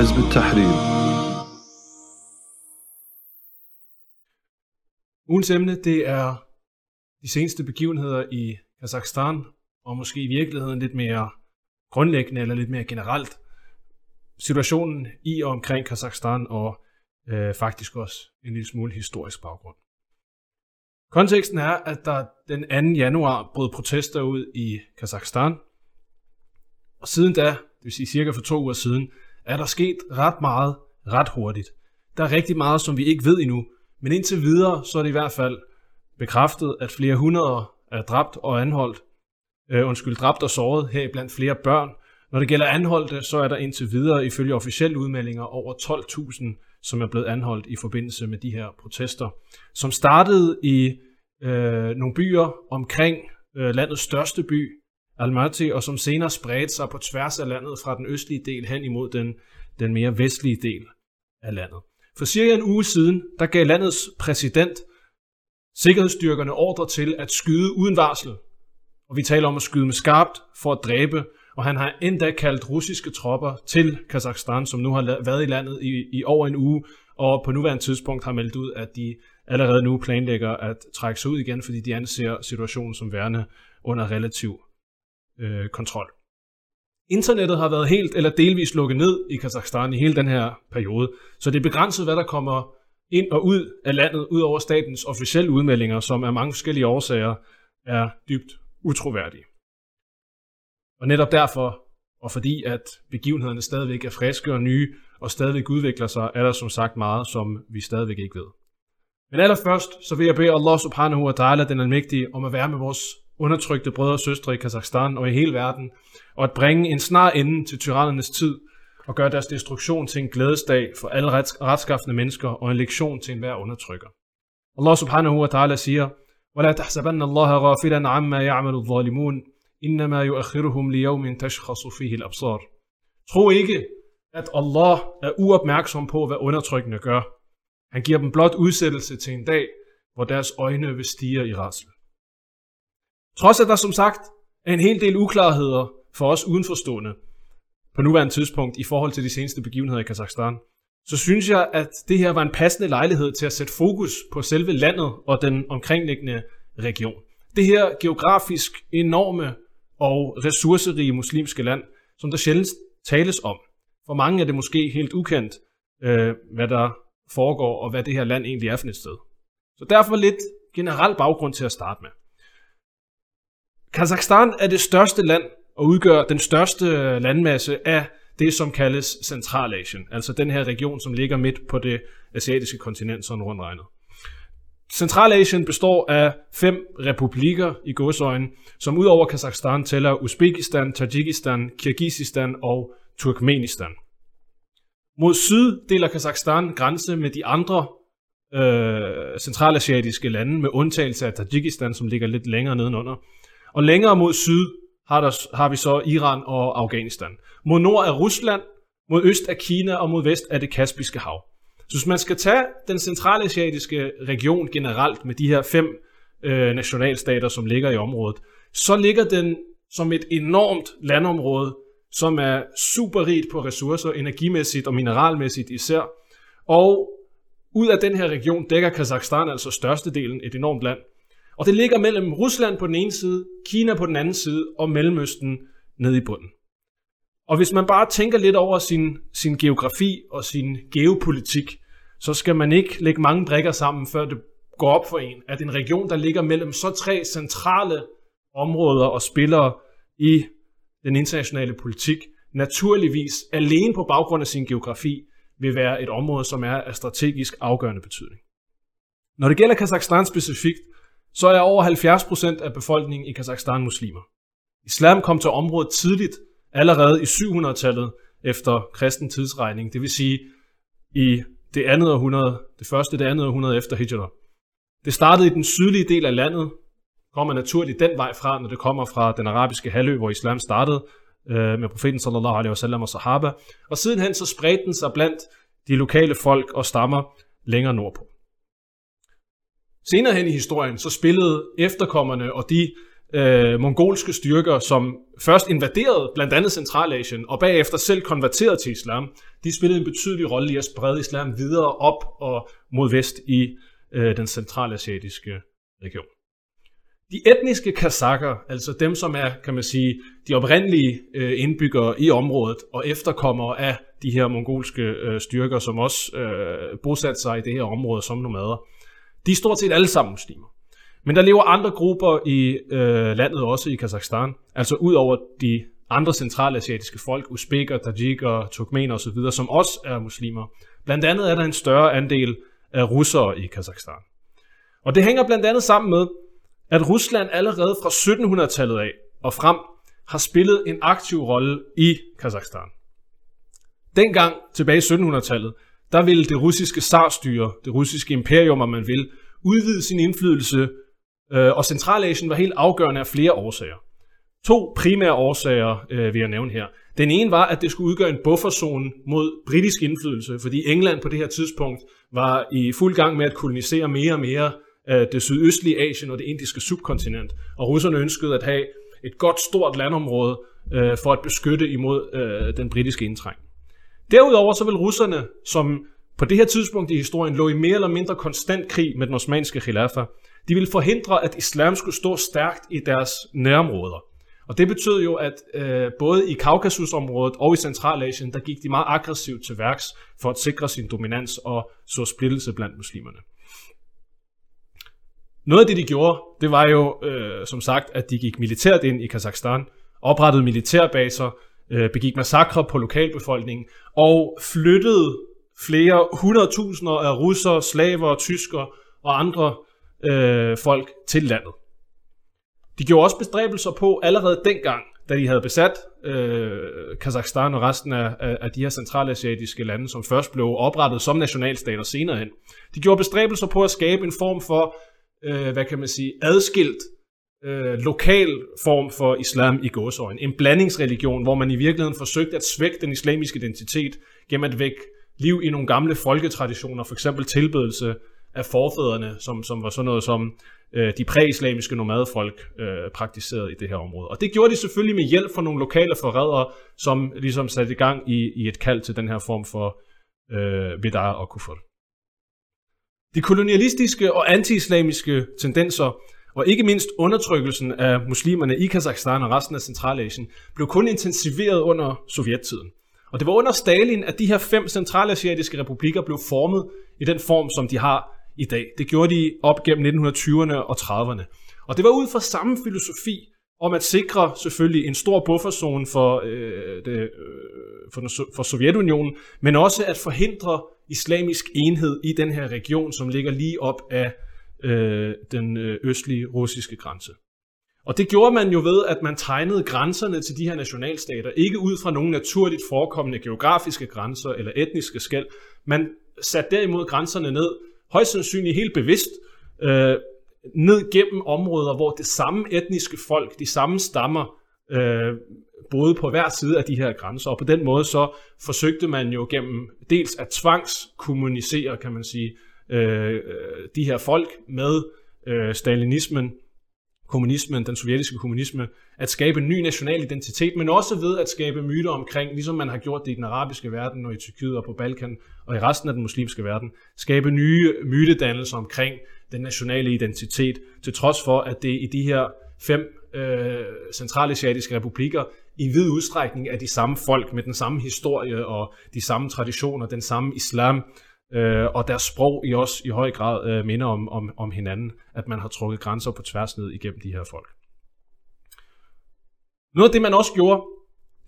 حزب التحرير Ugens emne, det er de seneste begivenheder i Kazakhstan, og måske i virkeligheden lidt mere grundlæggende eller lidt mere generelt situationen i og omkring Kazakhstan og øh, faktisk også en lille smule historisk baggrund. Konteksten er, at der den 2. januar brød protester ud i Kazakhstan, og siden da, det vil sige cirka for to uger siden, er der sket ret meget ret hurtigt. Der er rigtig meget, som vi ikke ved endnu, men indtil videre, så er det i hvert fald bekræftet, at flere hundrede er dræbt og anholdt, øh, undskyld, dræbt og såret, her blandt flere børn. Når det gælder anholdte, så er der indtil videre ifølge officielle udmeldinger over 12.000, som er blevet anholdt i forbindelse med de her protester, som startede i øh, nogle byer omkring øh, landets største by, Almaty, og som senere spredte sig på tværs af landet fra den østlige del hen imod den, den mere vestlige del af landet. For cirka en uge siden, der gav landets præsident sikkerhedsstyrkerne ordre til at skyde uden varsel. Og vi taler om at skyde med skarpt for at dræbe, og han har endda kaldt russiske tropper til Kazakhstan, som nu har været i landet i, i over en uge, og på nuværende tidspunkt har meldt ud, at de allerede nu planlægger at trække sig ud igen, fordi de anser situationen som værende under relativ øh, kontrol. Internettet har været helt eller delvis lukket ned i Kazakhstan i hele den her periode, så det er begrænset, hvad der kommer ind og ud af landet, ud over statens officielle udmeldinger, som af mange forskellige årsager er dybt utroværdige. Og netop derfor, og fordi at begivenhederne stadigvæk er friske og nye, og stadigvæk udvikler sig, er der som sagt meget, som vi stadigvæk ikke ved. Men allerførst, så vil jeg bede Allah subhanahu wa ta'ala, den almægtige, om at være med vores undertrykte brødre og søstre i Kazakhstan og i hele verden, og at bringe en snar ende til tyrannernes tid, og gøre deres destruktion til en glædesdag for alle retskaffende mennesker og en lektion til enhver undertrykker. Allah subhanahu wa ta'ala siger, وَلَا تَحْسَبَنَّ اللَّهَ غَافِلًا عَمَّا يَعْمَلُ الظَّالِمُونَ إِنَّمَا يُؤَخِّرُهُمْ لِيَوْمٍ تَشْخَصُ فِيهِ الْأَبْصَارِ Tro ikke, at Allah er uopmærksom på, hvad undertrykkende gør. Han giver dem blot udsættelse til en dag, hvor deres øjne vil stige i rasel. Trods at der som sagt er en hel del uklarheder for os udenforstående på nuværende tidspunkt i forhold til de seneste begivenheder i Kazakhstan, så synes jeg, at det her var en passende lejlighed til at sætte fokus på selve landet og den omkringliggende region. Det her geografisk enorme og ressourcerige muslimske land, som der sjældent tales om. For mange er det måske helt ukendt, øh, hvad der foregår og hvad det her land egentlig er for et sted. Så derfor lidt generel baggrund til at starte med. Kazakhstan er det største land og udgør den største landmasse af det, som kaldes Centralasien, altså den her region, som ligger midt på det asiatiske kontinent, sådan rundt regnet. Centralasien består af fem republikker i godsøjen, som udover Kazakhstan tæller Uzbekistan, Tajikistan, Kirgisistan og Turkmenistan. Mod syd deler Kazakhstan grænse med de andre øh, centralasiatiske lande, med undtagelse af Tajikistan, som ligger lidt længere nedenunder. Og længere mod syd har, der, har vi så Iran og Afghanistan. Mod nord er Rusland, mod øst er Kina, og mod vest er det Kaspiske hav. Så hvis man skal tage den centralasiatiske region generelt med de her fem øh, nationalstater, som ligger i området, så ligger den som et enormt landområde, som er super rigt på ressourcer, energimæssigt og mineralmæssigt især. Og ud af den her region dækker Kazakhstan altså størstedelen et enormt land. Og det ligger mellem Rusland på den ene side, Kina på den anden side og Mellemøsten nede i bunden. Og hvis man bare tænker lidt over sin, sin geografi og sin geopolitik, så skal man ikke lægge mange brikker sammen, før det går op for en, at en region, der ligger mellem så tre centrale områder og spillere i den internationale politik, naturligvis alene på baggrund af sin geografi, vil være et område, som er af strategisk afgørende betydning. Når det gælder Kazakhstan specifikt, så er over 70% af befolkningen i Kazakhstan muslimer. Islam kom til området tidligt, allerede i 700-tallet efter kristen tidsregning, det vil sige i det andet århundrede, det første det andet århundrede efter Hijra. Det startede i den sydlige del af landet, kommer naturligt den vej fra, når det kommer fra den arabiske halvø, hvor islam startede, øh, med profeten sallallahu alaihi wasallam og sahaba. Og sidenhen så spredte den sig blandt de lokale folk og stammer længere nordpå. Senere hen i historien, så spillede efterkommerne og de øh, mongolske styrker, som først invaderede blandt andet Centralasien, og bagefter selv konverterede til islam, de spillede en betydelig rolle i at sprede islam videre op og mod vest i øh, den centralasiatiske region. De etniske kazakker, altså dem, som er, kan man sige, de oprindelige øh, indbyggere i området og efterkommere af de her mongolske øh, styrker, som også øh, bosatte sig i det her område som nomader, de er stort set alle sammen muslimer. Men der lever andre grupper i øh, landet også i Kazakhstan, altså ud over de andre centralasiatiske folk, usbeker, tajiker, turkmener osv., som også er muslimer. Blandt andet er der en større andel af russere i Kazakhstan. Og det hænger blandt andet sammen med, at Rusland allerede fra 1700-tallet af og frem har spillet en aktiv rolle i Kazakhstan. Dengang tilbage i 1700-tallet, der ville det russiske zarstyre, det russiske imperium, om man vil, udvide sin indflydelse, øh, og Centralasien var helt afgørende af flere årsager. To primære årsager øh, vil jeg nævne her. Den ene var, at det skulle udgøre en bufferzone mod britisk indflydelse, fordi England på det her tidspunkt var i fuld gang med at kolonisere mere og mere øh, det sydøstlige Asien og det indiske subkontinent. Og russerne ønskede at have et godt stort landområde øh, for at beskytte imod øh, den britiske indtrængning. Derudover så vil russerne, som på det her tidspunkt i historien lå i mere eller mindre konstant krig med den osmanske khilafa, de ville forhindre, at islam skulle stå stærkt i deres nærområder. Og det betød jo, at øh, både i Kaukasusområdet og i Centralasien, der gik de meget aggressivt til værks for at sikre sin dominans og så splittelse blandt muslimerne. Noget af det, de gjorde, det var jo, øh, som sagt, at de gik militært ind i Kazakhstan, oprettede militærbaser, øh, begik massakre på lokalbefolkningen og flyttede flere hundredtusinder af russere, slaver, tyskere og andre øh, folk til landet. De gjorde også bestræbelser på allerede dengang, da de havde besat øh, Kazakhstan og resten af, af, af de her centralasiatiske lande, som først blev oprettet som nationalstater senere hen. De gjorde bestræbelser på at skabe en form for, øh, hvad kan man sige, adskilt øh, lokal form for islam i gåsøjne. En blandingsreligion, hvor man i virkeligheden forsøgte at svække den islamiske identitet gennem at vække liv i nogle gamle folketraditioner, for eksempel tilbedelse af forfædrene, som, som var sådan noget som øh, de præislamiske nomadefolk øh, praktiserede i det her område. Og det gjorde de selvfølgelig med hjælp fra nogle lokale forrædere, som ligesom satte i gang i, i et kald til den her form for øh, bid'ah og kufr. De kolonialistiske og antiislamiske tendenser, og ikke mindst undertrykkelsen af muslimerne i Kazakhstan og resten af Centralasien, blev kun intensiveret under sovjettiden. Og det var under Stalin, at de her fem centralasiatiske republikker blev formet i den form, som de har i dag. Det gjorde de op gennem 1920'erne og 30'erne. Og det var ud fra samme filosofi om at sikre selvfølgelig en stor bufferzone for, øh, det, øh, for, for Sovjetunionen, men også at forhindre islamisk enhed i den her region, som ligger lige op af øh, den øh, østlige russiske grænse. Og det gjorde man jo ved, at man tegnede grænserne til de her nationalstater, ikke ud fra nogle naturligt forekommende geografiske grænser eller etniske skæld. Man satte derimod grænserne ned højst sandsynligt helt bevidst øh, ned gennem områder, hvor det samme etniske folk, de samme stammer, øh, boede på hver side af de her grænser. Og på den måde så forsøgte man jo gennem dels at tvangskommunicere, kan man sige, øh, de her folk med øh, stalinismen, kommunismen, den sovjetiske kommunisme, at skabe en ny national identitet, men også ved at skabe myter omkring, ligesom man har gjort det i den arabiske verden og i Tyrkiet og på Balkan og i resten af den muslimske verden, skabe nye mytedannelser omkring den nationale identitet, til trods for, at det i de her fem øh, centralasiatiske republikker i vid udstrækning er de samme folk med den samme historie og de samme traditioner, den samme islam, øh, og deres sprog i også i høj grad øh, minder om, om, om hinanden, at man har trukket grænser på tværs ned igennem de her folk. Noget af det, man også gjorde,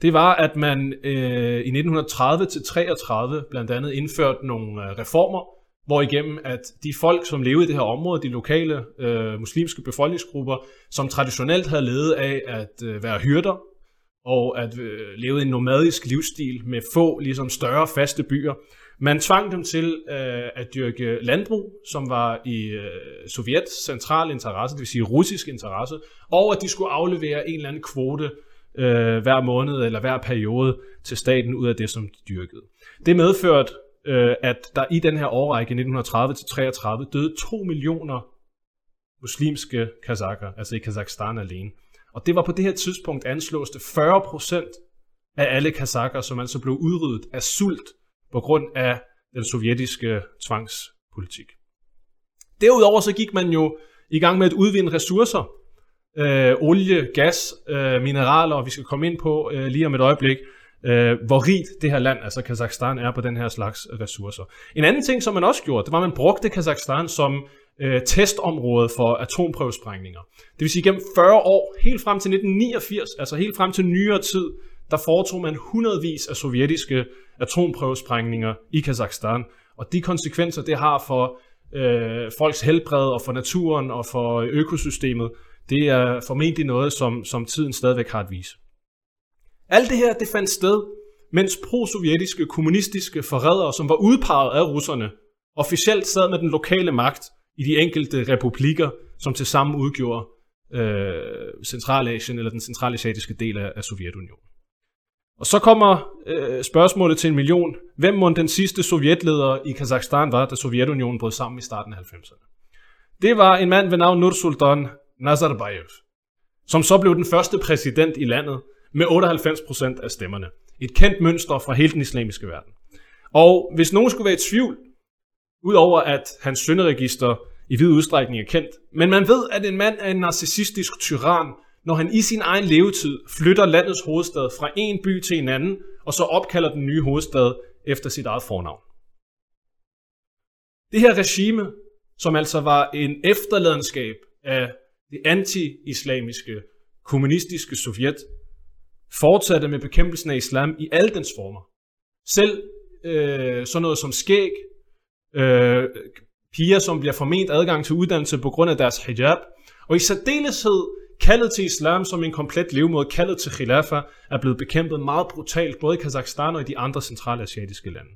det var, at man øh, i 1930-33 blandt andet indførte nogle øh, reformer, hvor igennem at de folk, som levede i det her område, de lokale øh, muslimske befolkningsgrupper, som traditionelt havde levet af at øh, være hyrder, og at øh, leve en nomadisk livsstil med få ligesom større faste byer, man tvang dem til øh, at dyrke landbrug, som var i øh, Sovjets central interesse, det vil sige russisk interesse, og at de skulle aflevere en eller anden kvote øh, hver måned eller hver periode til staten ud af det, som de dyrkede. Det medførte, øh, at der i den her årrække 1930-33 døde 2 millioner muslimske kazakker, altså i Kazakhstan alene. Og det var på det her tidspunkt anslås det 40 procent af alle kazakker, som altså blev udryddet af sult på grund af den sovjetiske tvangspolitik. Derudover så gik man jo i gang med at udvinde ressourcer. Øh, olie, gas, øh, mineraler, og vi skal komme ind på øh, lige om et øjeblik, øh, hvor rigt det her land, altså Kazakhstan, er på den her slags ressourcer. En anden ting, som man også gjorde, det var, at man brugte Kazakhstan som øh, testområde for atomprøvesprængninger. Det vil sige, gennem 40 år, helt frem til 1989, altså helt frem til nyere tid, der foretog man hundredvis af sovjetiske atomprøvesprængninger i Kazakhstan. Og de konsekvenser, det har for øh, folks helbred og for naturen og for økosystemet, det er formentlig noget, som, som tiden stadigvæk har at vise. Alt det her, det fandt sted, mens pro-sovjetiske kommunistiske forrædere, som var udpeget af russerne, officielt sad med den lokale magt i de enkelte republikker, som til sammen udgjorde øh, Centralasien eller den centralasiatiske del af, af Sovjetunionen. Og så kommer øh, spørgsmålet til en million. Hvem må den sidste sovjetleder i Kazakhstan var, da Sovjetunionen brød sammen i starten af 90'erne? Det var en mand ved navn Nursultan Nazarbayev, som så blev den første præsident i landet med 98% af stemmerne. Et kendt mønster fra hele den islamiske verden. Og hvis nogen skulle være i tvivl, udover at hans synderegister i vid udstrækning er kendt, men man ved, at en mand er en narcissistisk tyran, når han i sin egen levetid flytter landets hovedstad fra en by til en anden, og så opkalder den nye hovedstad efter sit eget fornavn. Det her regime, som altså var en efterladenskab af det anti-islamiske, kommunistiske Sovjet, fortsatte med bekæmpelsen af islam i alle dens former. Selv øh, sådan noget som skæg, øh, piger, som bliver forment adgang til uddannelse på grund af deres hijab, og i særdeleshed kaldet til islam som en komplet levemåde, kaldet til khilafa, er blevet bekæmpet meget brutalt, både i Kazakhstan og i de andre centralasiatiske lande.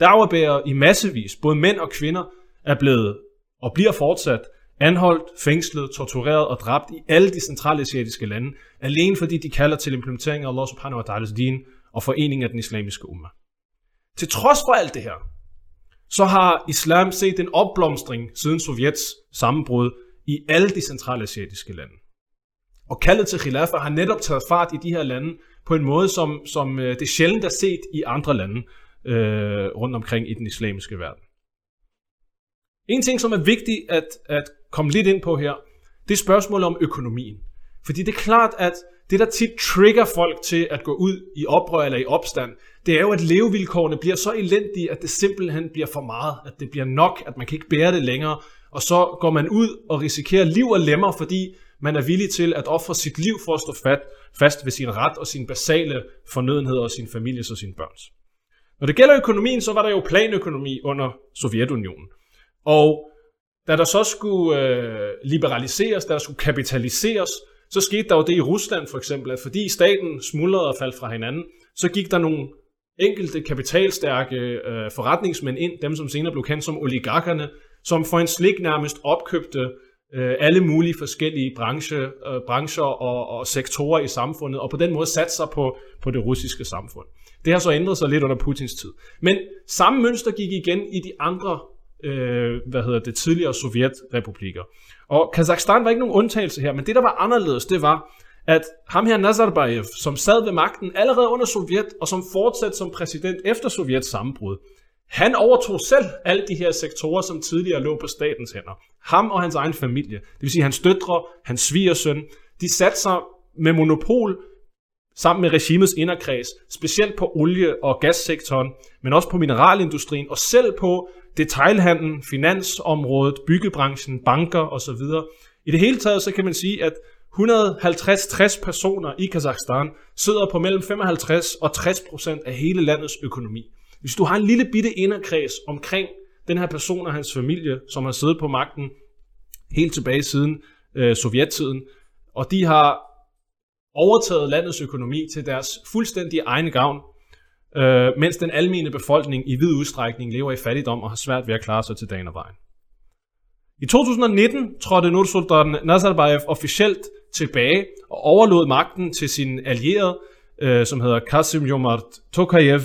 Dagerbærer i massevis, både mænd og kvinder, er blevet og bliver fortsat anholdt, fængslet, tortureret og dræbt i alle de centralasiatiske lande, alene fordi de kalder til implementering af Allah subhanahu wa ta'ala's din og forening af den islamiske umma. Til trods for alt det her, så har islam set en opblomstring siden Sovjets sammenbrud i alle de centralasiatiske lande. Og kaldet til khilafa har netop taget fart i de her lande på en måde, som, som øh, det sjældent er set i andre lande øh, rundt omkring i den islamiske verden. En ting, som er vigtigt at, at komme lidt ind på her, det er spørgsmålet om økonomien. Fordi det er klart, at det, der tit trigger folk til at gå ud i oprør eller i opstand, det er jo, at levevilkårene bliver så elendige, at det simpelthen bliver for meget, at det bliver nok, at man kan ikke bære det længere, og så går man ud og risikerer liv og lemmer, fordi man er villig til at ofre sit liv for at stå fat, fast ved sin ret og sine basale fornødenheder og sin families og sine børns. Når det gælder økonomien, så var der jo planøkonomi under Sovjetunionen. Og da der så skulle øh, liberaliseres, da der skulle kapitaliseres, så skete der jo det i Rusland for eksempel, at fordi staten smuldrede og faldt fra hinanden, så gik der nogle enkelte kapitalstærke øh, forretningsmænd ind, dem som senere blev kendt som oligarkerne, som for en slik nærmest opkøbte øh, alle mulige forskellige branche, øh, brancher og, og sektorer i samfundet, og på den måde satte sig på, på det russiske samfund. Det har så ændret sig lidt under Putins tid. Men samme mønster gik igen i de andre øh, hvad hedder det, tidligere sovjetrepublikker. Og Kazakhstan var ikke nogen undtagelse her, men det, der var anderledes, det var, at ham her Nazarbayev, som sad ved magten allerede under Sovjet, og som fortsatte som præsident efter Sovjets sammenbrud, han overtog selv alle de her sektorer, som tidligere lå på statens hænder. Ham og hans egen familie, det vil sige hans døtre, hans svigersøn, de satte sig med monopol sammen med regimets inderkreds, specielt på olie- og gassektoren, men også på mineralindustrien, og selv på detailhandlen, finansområdet, byggebranchen, banker osv. I det hele taget så kan man sige, at 150-60 personer i Kazakhstan sidder på mellem 55 og 60 procent af hele landets økonomi. Hvis du har en lille bitte inderkreds omkring den her person og hans familie, som har siddet på magten helt tilbage siden øh, sovjettiden, og de har overtaget landets økonomi til deres fuldstændige egne gavn, øh, mens den almene befolkning i vid udstrækning lever i fattigdom og har svært ved at klare sig til dagen og vejen. I 2019 trådte Nursultan Nazarbayev officielt tilbage og overlod magten til sin allierede, øh, som hedder Kasim Jomart Tokayev,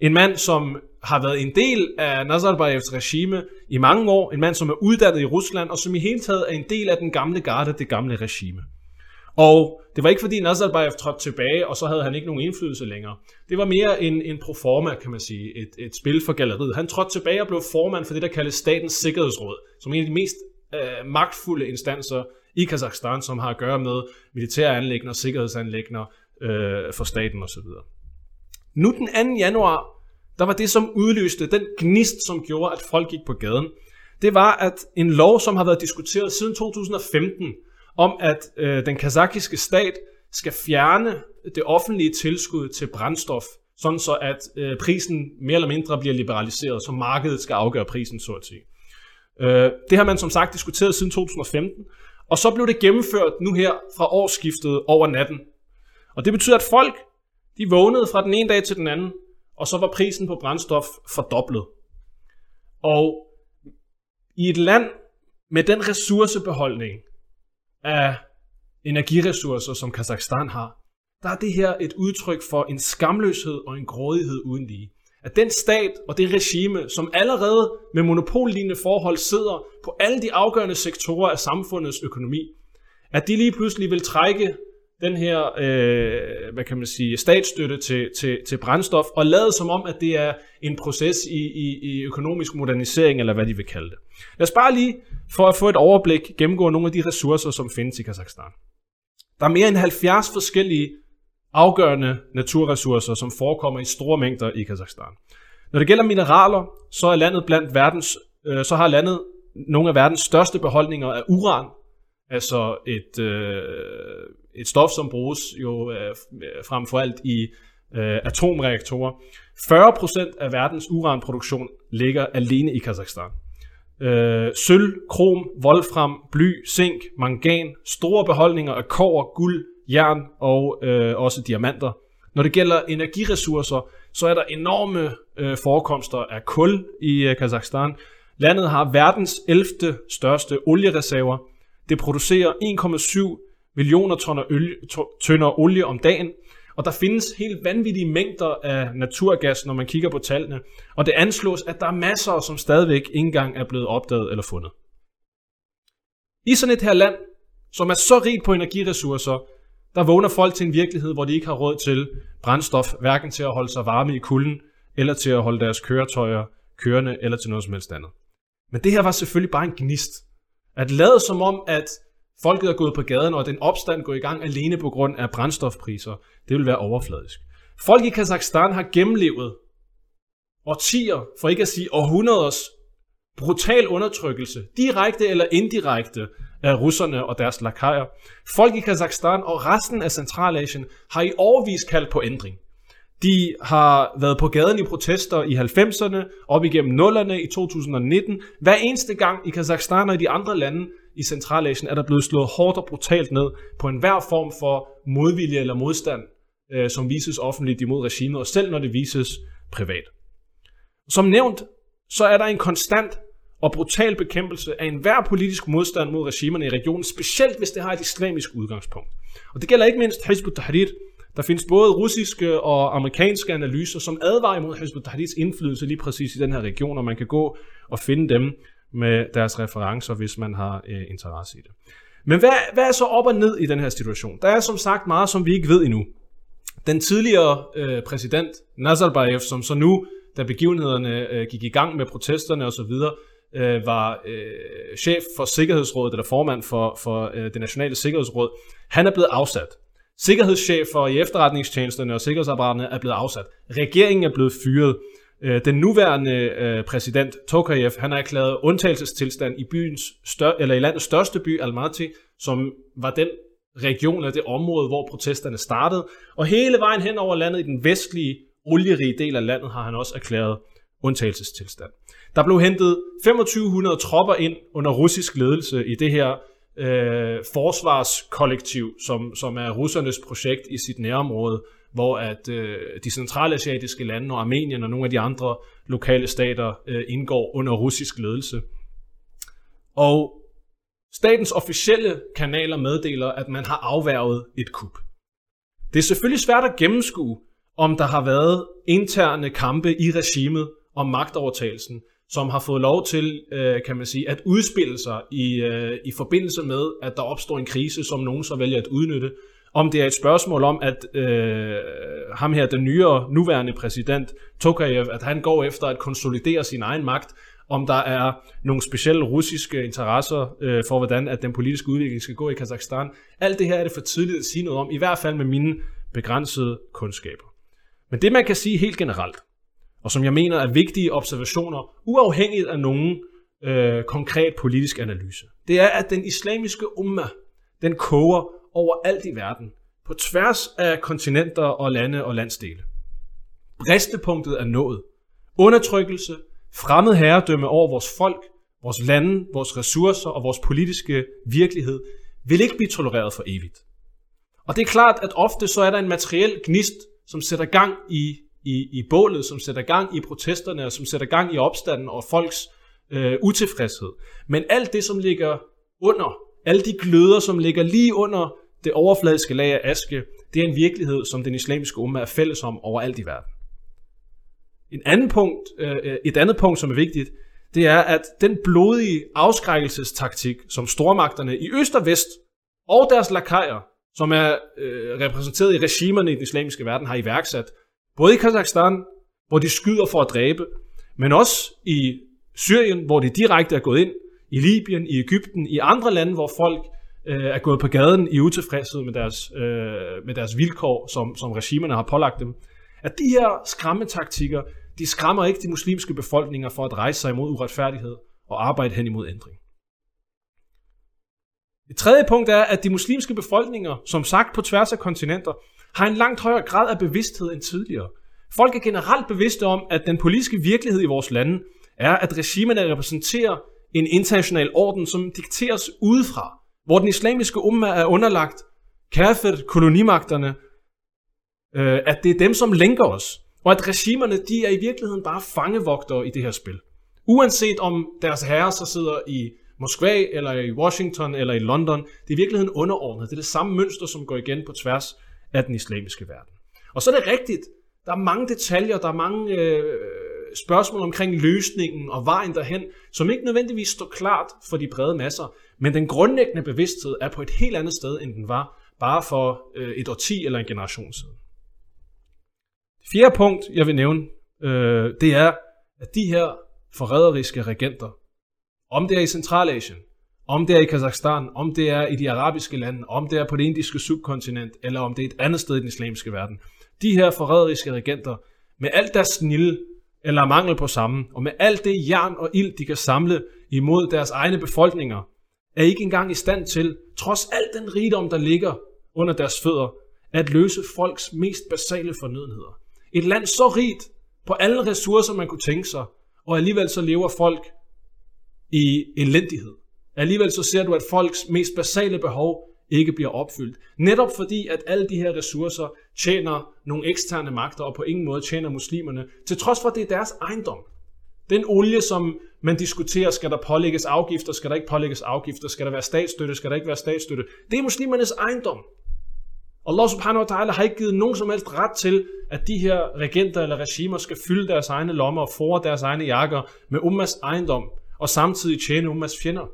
en mand, som har været en del af Nazarbayevs regime i mange år, en mand, som er uddannet i Rusland, og som i hele taget er en del af den gamle garde, det gamle regime. Og det var ikke fordi Nazarbayev trådte tilbage, og så havde han ikke nogen indflydelse længere. Det var mere en, en proforma, kan man sige, et, et spil for galleriet. Han trådte tilbage og blev formand for det, der kaldes Statens Sikkerhedsråd, som en af de mest øh, magtfulde instanser i Kazakhstan, som har at gøre med militære anlægner, sikkerhedsanlægner øh, for staten osv. Nu den 2. januar, der var det, som udløste den gnist, som gjorde, at folk gik på gaden. Det var, at en lov, som har været diskuteret siden 2015, om at øh, den kazakiske stat skal fjerne det offentlige tilskud til brændstof, sådan så at øh, prisen mere eller mindre bliver liberaliseret, så markedet skal afgøre prisen, så at sige. Øh, det har man som sagt diskuteret siden 2015, og så blev det gennemført nu her fra årsskiftet over natten. Og det betyder, at folk de vågnede fra den ene dag til den anden, og så var prisen på brændstof fordoblet. Og i et land med den ressourcebeholdning af energiressourcer, som Kazakhstan har, der er det her et udtryk for en skamløshed og en grådighed uden lige. At den stat og det regime, som allerede med monopollignende forhold sidder på alle de afgørende sektorer af samfundets økonomi, at de lige pludselig vil trække den her, øh, hvad kan man sige, statsstøtte til, til, til brændstof, og lavet som om, at det er en proces i, i, i økonomisk modernisering, eller hvad de vil kalde det. Lad os bare lige, for at få et overblik, gennemgå nogle af de ressourcer, som findes i Kazakhstan. Der er mere end 70 forskellige afgørende naturressourcer, som forekommer i store mængder i Kazakhstan. Når det gælder mineraler, så er landet blandt verdens, øh, så har landet nogle af verdens største beholdninger af uran, altså et, øh, et stof, som bruges jo øh, øh, frem for alt i øh, atomreaktorer. 40% af verdens uranproduktion ligger alene i Kazakhstan. Øh, sølv, krom, wolfram, bly, zink, mangan, store beholdninger af kover, guld, jern og øh, også diamanter. Når det gælder energiressourcer, så er der enorme øh, forekomster af kul i øh, Kazakhstan. Landet har verdens 11. største oliereserver. Det producerer 1,7 millioner tønder, olie, tønder olie om dagen, og der findes helt vanvittige mængder af naturgas, når man kigger på tallene. Og det anslås, at der er masser, som stadigvæk ikke engang er blevet opdaget eller fundet. I sådan et her land, som er så rigt på energiressourcer, der vågner folk til en virkelighed, hvor de ikke har råd til brændstof, hverken til at holde sig varme i kulden, eller til at holde deres køretøjer kørende, eller til noget som helst andet. Men det her var selvfølgelig bare en gnist. At lade som om, at folket er gået på gaden, og den opstand går i gang alene på grund af brændstofpriser, det vil være overfladisk. Folk i Kazakhstan har gennemlevet årtier, for ikke at sige århundreders, brutal undertrykkelse, direkte eller indirekte, af russerne og deres lakajer. Folk i Kazakhstan og resten af Centralasien har i overvis kaldt på ændring. De har været på gaden i protester i 90'erne, op igennem nullerne i 2019. Hver eneste gang i Kazakhstan og i de andre lande i Centralasien er der blevet slået hårdt og brutalt ned på enhver form for modvilje eller modstand, øh, som vises offentligt imod regimet, og selv når det vises privat. Som nævnt, så er der en konstant og brutal bekæmpelse af enhver politisk modstand mod regimerne i regionen, specielt hvis det har et islamisk udgangspunkt. Og det gælder ikke mindst Hizb ut-Tahrir. Der findes både russiske og amerikanske analyser, som advarer imod Hizb ut-Tahrirs indflydelse lige præcis i den her region, og man kan gå og finde dem med deres referencer, hvis man har øh, interesse i det. Men hvad, hvad er så op og ned i den her situation? Der er som sagt meget, som vi ikke ved endnu. Den tidligere øh, præsident Nazarbayev, som så nu, da begivenhederne øh, gik i gang med protesterne osv., øh, var øh, chef for Sikkerhedsrådet, eller formand for, for øh, det nationale sikkerhedsråd, han er blevet afsat. Sikkerhedschefer i efterretningstjenesterne og sikkerhedsapparaterne er blevet afsat. Regeringen er blevet fyret. Øh, den nuværende øh, præsident Tokayev, han har erklæret undtagelsestilstand i byens stør, eller i landets største by, Almaty, som var den region eller det område, hvor protesterne startede. Og hele vejen hen over landet i den vestlige, olierige del af landet har han også erklæret undtagelsestilstand. Der blev hentet 2500 tropper ind under russisk ledelse i det her øh, forsvarskollektiv, som, som er russernes projekt i sit nærområde, hvor at øh, de centralasiatiske lande og Armenien og nogle af de andre lokale stater øh, indgår under russisk ledelse. Og statens officielle kanaler meddeler, at man har afværget et kup. Det er selvfølgelig svært at gennemskue, om der har været interne kampe i regimet, om magtovertagelsen, som har fået lov til, øh, kan man sige, at udspille sig i, øh, i forbindelse med, at der opstår en krise, som nogen så vælger at udnytte. Om det er et spørgsmål om, at øh, ham her, den nyere, nuværende præsident, Tokayev, at han går efter at konsolidere sin egen magt, om der er nogle specielle russiske interesser øh, for, hvordan at den politiske udvikling skal gå i Kazakhstan. Alt det her er det for tidligt at sige noget om, i hvert fald med mine begrænsede kundskaber. Men det man kan sige helt generelt, og som jeg mener er vigtige observationer, uafhængigt af nogen øh, konkret politisk analyse, det er, at den islamiske umma, den koger over alt i verden, på tværs af kontinenter og lande og landsdele. Bristepunktet er nået. Undertrykkelse, fremmed herredømme over vores folk, vores lande, vores ressourcer og vores politiske virkelighed vil ikke blive tolereret for evigt. Og det er klart, at ofte så er der en materiel gnist, som sætter gang i, i, i bålet, som sætter gang i protesterne, og som sætter gang i opstanden og folks øh, utilfredshed. Men alt det, som ligger under, alle de gløder, som ligger lige under det overfladiske lag af aske, det er en virkelighed, som den islamiske umma er fælles om overalt i verden. En anden punkt, øh, et andet punkt, som er vigtigt, det er, at den blodige afskrækkelsestaktik, som stormagterne i øst og vest og deres lakajer, som er øh, repræsenteret i regimerne i den islamiske verden, har iværksat, både i Kazakhstan, hvor de skyder for at dræbe, men også i Syrien, hvor de direkte er gået ind, i Libyen, i Ægypten, i andre lande, hvor folk øh, er gået på gaden i utilfredshed med deres, øh, med deres vilkår, som, som regimerne har pålagt dem. At de her skræmmetaktikker, de skræmmer ikke de muslimske befolkninger for at rejse sig imod uretfærdighed og arbejde hen imod ændring. Et tredje punkt er, at de muslimske befolkninger, som sagt på tværs af kontinenter, har en langt højere grad af bevidsthed end tidligere. Folk er generelt bevidste om, at den politiske virkelighed i vores lande er, at regimerne repræsenterer en international orden, som dikteres udefra, hvor den islamiske umma er underlagt kafir, kolonimagterne, øh, at det er dem, som lænker os, og at regimerne, de er i virkeligheden bare fangevogtere i det her spil. Uanset om deres herrer så sidder i Moskva, eller i Washington, eller i London, det er i virkeligheden underordnet. Det er det samme mønster, som går igen på tværs af den islamiske verden. Og så er det rigtigt, der er mange detaljer, der er mange øh, spørgsmål omkring løsningen og vejen derhen, som ikke nødvendigvis står klart for de brede masser, men den grundlæggende bevidsthed er på et helt andet sted, end den var bare for øh, et årti eller en generation siden. Det fjerde punkt, jeg vil nævne, øh, det er, at de her forræderiske regenter, om det er i Centralasien, om det er i Kazakhstan, om det er i de arabiske lande, om det er på det indiske subkontinent, eller om det er et andet sted i den islamiske verden. De her forræderiske regenter, med alt deres snille eller mangel på samme, og med alt det jern og ild, de kan samle imod deres egne befolkninger, er ikke engang i stand til, trods al den rigdom, der ligger under deres fødder, at løse folks mest basale fornødenheder. Et land så rigt på alle ressourcer, man kunne tænke sig, og alligevel så lever folk i elendighed. Alligevel så ser du, at folks mest basale behov ikke bliver opfyldt. Netop fordi, at alle de her ressourcer tjener nogle eksterne magter, og på ingen måde tjener muslimerne, til trods for, at det er deres ejendom. Den olie, som man diskuterer, skal der pålægges afgifter, skal der ikke pålægges afgifter, skal der være statsstøtte, skal der ikke være statsstøtte, det er muslimernes ejendom. Allah subhanahu wa ta'ala har ikke givet nogen som helst ret til, at de her regenter eller regimer skal fylde deres egne lommer og fore deres egne jakker med ummas ejendom, og samtidig tjene ummas fjender.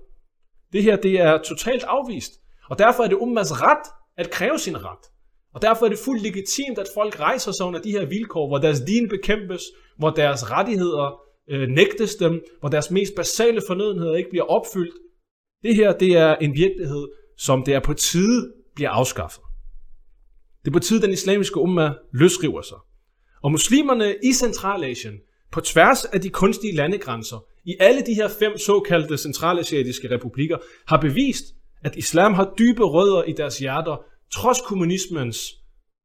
Det her, det er totalt afvist. Og derfor er det ummas ret at kræve sin ret. Og derfor er det fuldt legitimt, at folk rejser sig under de her vilkår, hvor deres din bekæmpes, hvor deres rettigheder øh, nægtes dem, hvor deres mest basale fornødenheder ikke bliver opfyldt. Det her, det er en virkelighed, som det er på tide bliver afskaffet. Det er på tide, den islamiske umma løsriver sig. Og muslimerne i Centralasien, på tværs af de kunstige landegrænser, i alle de her fem såkaldte centralasiatiske republikker, har bevist, at islam har dybe rødder i deres hjerter, trods kommunismens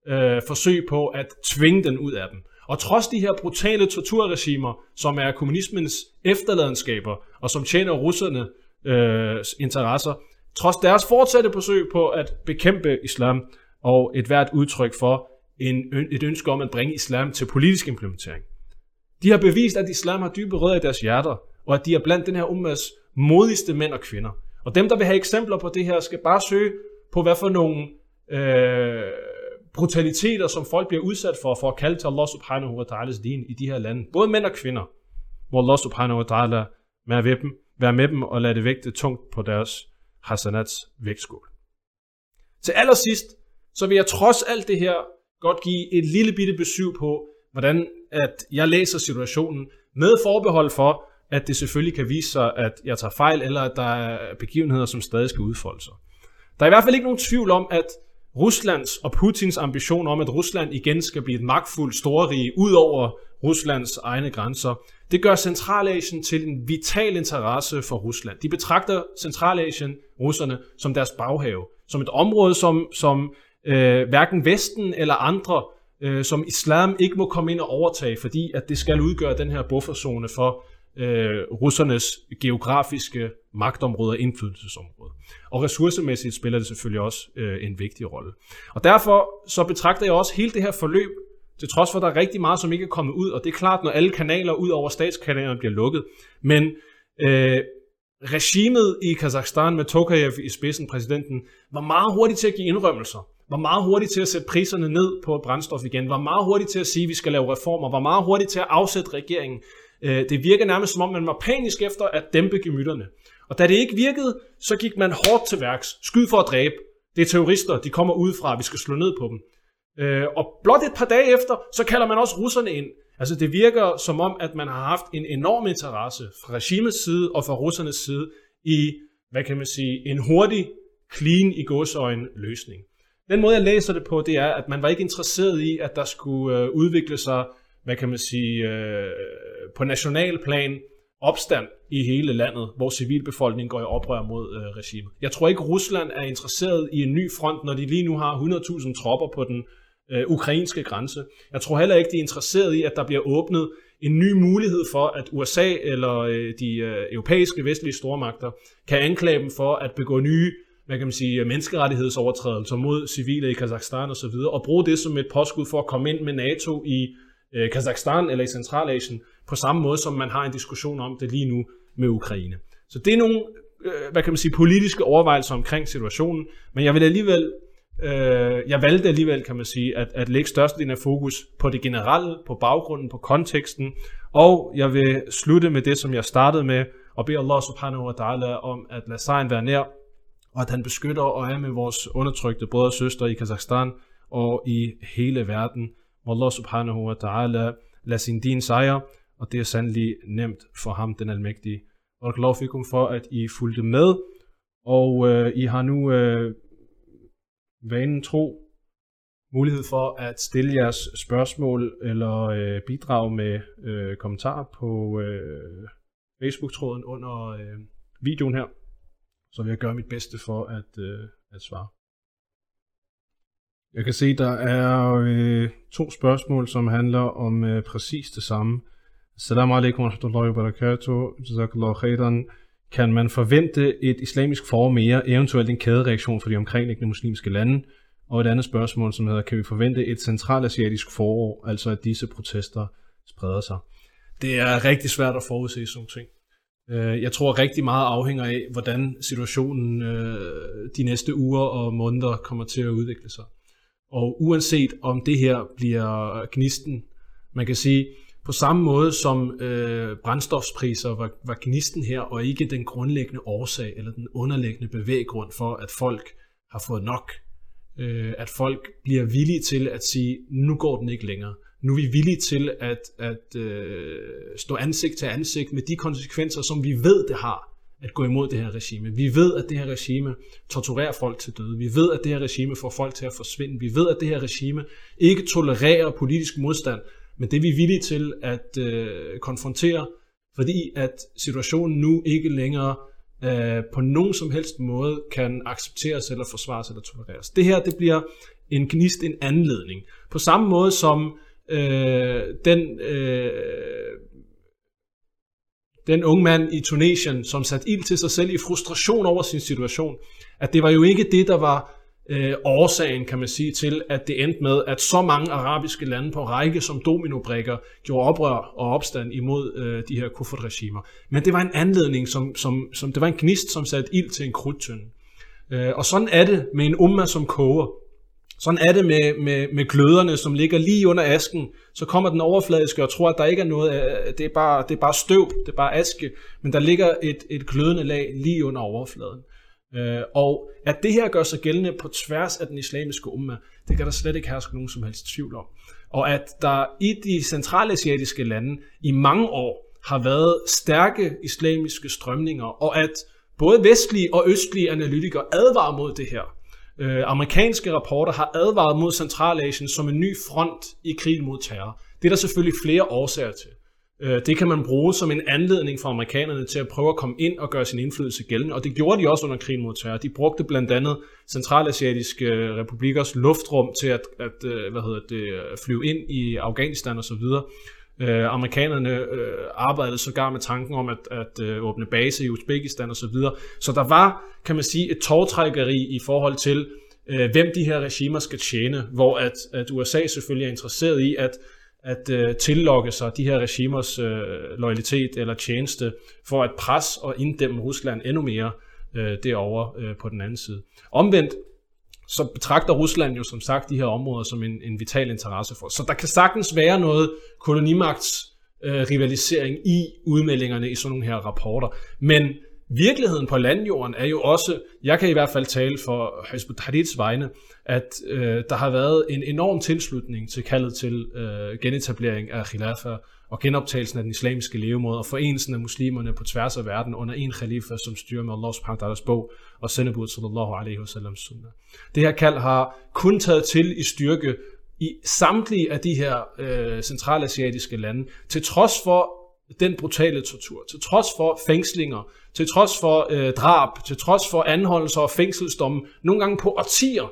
øh, forsøg på at tvinge den ud af dem. Og trods de her brutale torturregimer, som er kommunismens efterladenskaber, og som tjener russerne øh, interesser, trods deres fortsatte forsøg på at bekæmpe islam, og et hvert udtryk for en, et ønske om at bringe islam til politisk implementering. De har bevist, at islam har dybe rødder i deres hjerter, og at de er blandt den her ummas modigste mænd og kvinder. Og dem, der vil have eksempler på det her, skal bare søge på, hvad for nogle øh, brutaliteter, som folk bliver udsat for, for at kalde til Allah subhanahu wa ta'ala's din i de her lande. Både mænd og kvinder. hvor Allah subhanahu wa ta'ala er ved dem, være med dem og lade det vægte tungt på deres hasanats vægtskål. Til allersidst, så vil jeg trods alt det her godt give et lille bitte besøg på, hvordan at jeg læser situationen med forbehold for, at det selvfølgelig kan vise sig, at jeg tager fejl, eller at der er begivenheder, som stadig skal udfolde sig. Der er i hvert fald ikke nogen tvivl om, at Ruslands og Putins ambition om, at Rusland igen skal blive et magtfuldt storrige ud over Ruslands egne grænser, det gør Centralasien til en vital interesse for Rusland. De betragter Centralasien, russerne, som deres baghave, som et område, som, som øh, hverken Vesten eller andre, øh, som islam ikke må komme ind og overtage, fordi at det skal udgøre den her bufferzone for øh, russernes geografiske magtområder og indflydelsesområde. Og ressourcemæssigt spiller det selvfølgelig også øh, en vigtig rolle. Og derfor så betragter jeg også hele det her forløb, til trods for, at der er rigtig meget, som ikke er kommet ud, og det er klart, når alle kanaler ud over statskanalerne bliver lukket. Men øh, regimet i Kazakhstan med Tokayev i spidsen, præsidenten, var meget hurtigt til at give indrømmelser var meget hurtigt til at sætte priserne ned på brændstof igen, var meget hurtigt til at sige, at vi skal lave reformer, var meget hurtigt til at afsætte regeringen. Øh, det virker nærmest som om, man var panisk efter at dæmpe gemytterne. Og da det ikke virkede, så gik man hårdt til værks. Skyd for at dræbe. Det er terrorister, de kommer udefra, vi skal slå ned på dem. Øh, og blot et par dage efter, så kalder man også russerne ind. Altså det virker som om, at man har haft en enorm interesse fra regimets side og fra russernes side i, hvad kan man sige, en hurtig, clean i godsøjen løsning. Den måde, jeg læser det på, det er, at man var ikke interesseret i, at der skulle øh, udvikle sig, hvad kan man sige, øh, på nationalplan opstand i hele landet, hvor civilbefolkningen går i oprør mod øh, regimet. Jeg tror ikke, Rusland er interesseret i en ny front, når de lige nu har 100.000 tropper på den øh, ukrainske grænse. Jeg tror heller ikke, de er interesseret i, at der bliver åbnet en ny mulighed for, at USA eller øh, de øh, europæiske vestlige stormagter kan anklage dem for at begå nye hvad kan man sige, menneskerettighedsovertrædelser mod civile i Kazakhstan og så videre, og bruge det som et påskud for at komme ind med NATO i øh, Kazakhstan eller i Centralasien, på samme måde som man har en diskussion om det lige nu med Ukraine. Så det er nogle, øh, hvad kan man sige, politiske overvejelser omkring situationen, men jeg vil alligevel, øh, jeg valgte alligevel, kan man sige, at, at lægge størstedelen af fokus på det generelle, på baggrunden, på konteksten, og jeg vil slutte med det, som jeg startede med, og bede Allah subhanahu wa ta'ala om at lade sejren være nær, og at han beskytter og er med vores undertrykte brødre og søstre i Kazakhstan og i hele verden hvor Allah subhanahu wa ta'ala lader sin din sejre, og det er sandelig nemt for ham, den almægtige. Og lov fikum for, at I fulgte med, og øh, I har nu øh, vanen tro mulighed for at stille jeres spørgsmål eller øh, bidrage med øh, kommentarer på øh, Facebook-tråden under øh, videoen her så vil jeg gøre mit bedste for at, øh, at svare. Jeg kan se, der er øh, to spørgsmål, som handler om øh, præcis det samme. Assalamu alaikum wa rahmatullahi wa barakatuh. Jazakallahu khairan. Kan man forvente et islamisk forår mere, eventuelt en kædereaktion for de omkringliggende muslimske lande? Og et andet spørgsmål, som hedder, kan vi forvente et centralasiatisk forår, altså at disse protester spreder sig? Det er rigtig svært at forudse sådan ting. Øh, jeg tror rigtig meget afhænger af, hvordan situationen øh, de næste uger og måneder kommer til at udvikle sig. Og uanset om det her bliver gnisten, man kan sige, på samme måde som øh, brændstofspriser var, var gnisten her, og ikke den grundlæggende årsag eller den underliggende bevæggrund for, at folk har fået nok. Øh, at folk bliver villige til at sige, nu går den ikke længere nu er vi villige til at, at øh, stå ansigt til ansigt med de konsekvenser, som vi ved, det har at gå imod det her regime. Vi ved, at det her regime torturerer folk til døde. Vi ved, at det her regime får folk til at forsvinde. Vi ved, at det her regime ikke tolererer politisk modstand, men det er vi villige til at øh, konfrontere, fordi at situationen nu ikke længere øh, på nogen som helst måde kan accepteres eller forsvares eller tolereres. Det her det bliver en gnist, en anledning. På samme måde som øh, den, øh, den unge mand i Tunesien, som satte ild til sig selv i frustration over sin situation, at det var jo ikke det, der var øh, årsagen, kan man sige, til, at det endte med, at så mange arabiske lande på række som dominobrikker gjorde oprør og opstand imod øh, de her kuffertregimer. Men det var en anledning, som, som, som, det var en gnist, som satte ild til en krudtønde. Øh, og sådan er det med en umma, som koger sådan er det med, med, med gløderne, som ligger lige under asken. Så kommer den overfladiske og tror, at der ikke er noget, det er bare, det er bare støv, det er bare aske, men der ligger et, et glødende lag lige under overfladen. Øh, og at det her gør sig gældende på tværs af den islamiske umma, det kan der slet ikke herske nogen som helst tvivl om. Og at der i de centralasiatiske lande i mange år har været stærke islamiske strømninger, og at både vestlige og østlige analytikere advarer mod det her. Øh, amerikanske rapporter har advaret mod Centralasien som en ny front i krigen mod terror. Det er der selvfølgelig flere årsager til. Øh, det kan man bruge som en anledning for amerikanerne til at prøve at komme ind og gøre sin indflydelse gældende, og det gjorde de også under krigen mod terror. De brugte blandt andet centralasiatiske øh, republikers luftrum til at, at øh, hvad hedder det, øh, flyve ind i Afghanistan og så videre. Øh, amerikanerne øh, arbejdede sågar med tanken om at, at øh, åbne base i Uzbekistan og så videre. Så der var, kan man sige, et tårtrækkeri i forhold til, øh, hvem de her regimer skal tjene, hvor at, at USA selvfølgelig er interesseret i at, at øh, tillokke sig de her regimers øh, loyalitet eller tjeneste for at presse og inddæmme Rusland endnu mere øh, derovre øh, på den anden side. Omvendt så betragter Rusland jo som sagt de her områder som en, en vital interesse for. Så der kan sagtens være noget kolonimagts øh, rivalisering i udmeldingerne i sådan nogle her rapporter. Men virkeligheden på landjorden er jo også, jeg kan i hvert fald tale for Hizb Tahrirs vegne, at øh, der har været en enorm tilslutning til kaldet til øh, genetablering af khilafa og genoptagelsen af den islamiske levemåde og forenelsen af muslimerne på tværs af verden under en khalifa, som styrer med Allah subhanahu wa bog og sendebud sallallahu alaihi wasallam sunnah. Det her kald har kun taget til i styrke i samtlige af de her øh, centralasiatiske lande, til trods for den brutale tortur, til trods for fængslinger, til trods for øh, drab, til trods for anholdelser og fængselsdomme, nogle gange på årtier,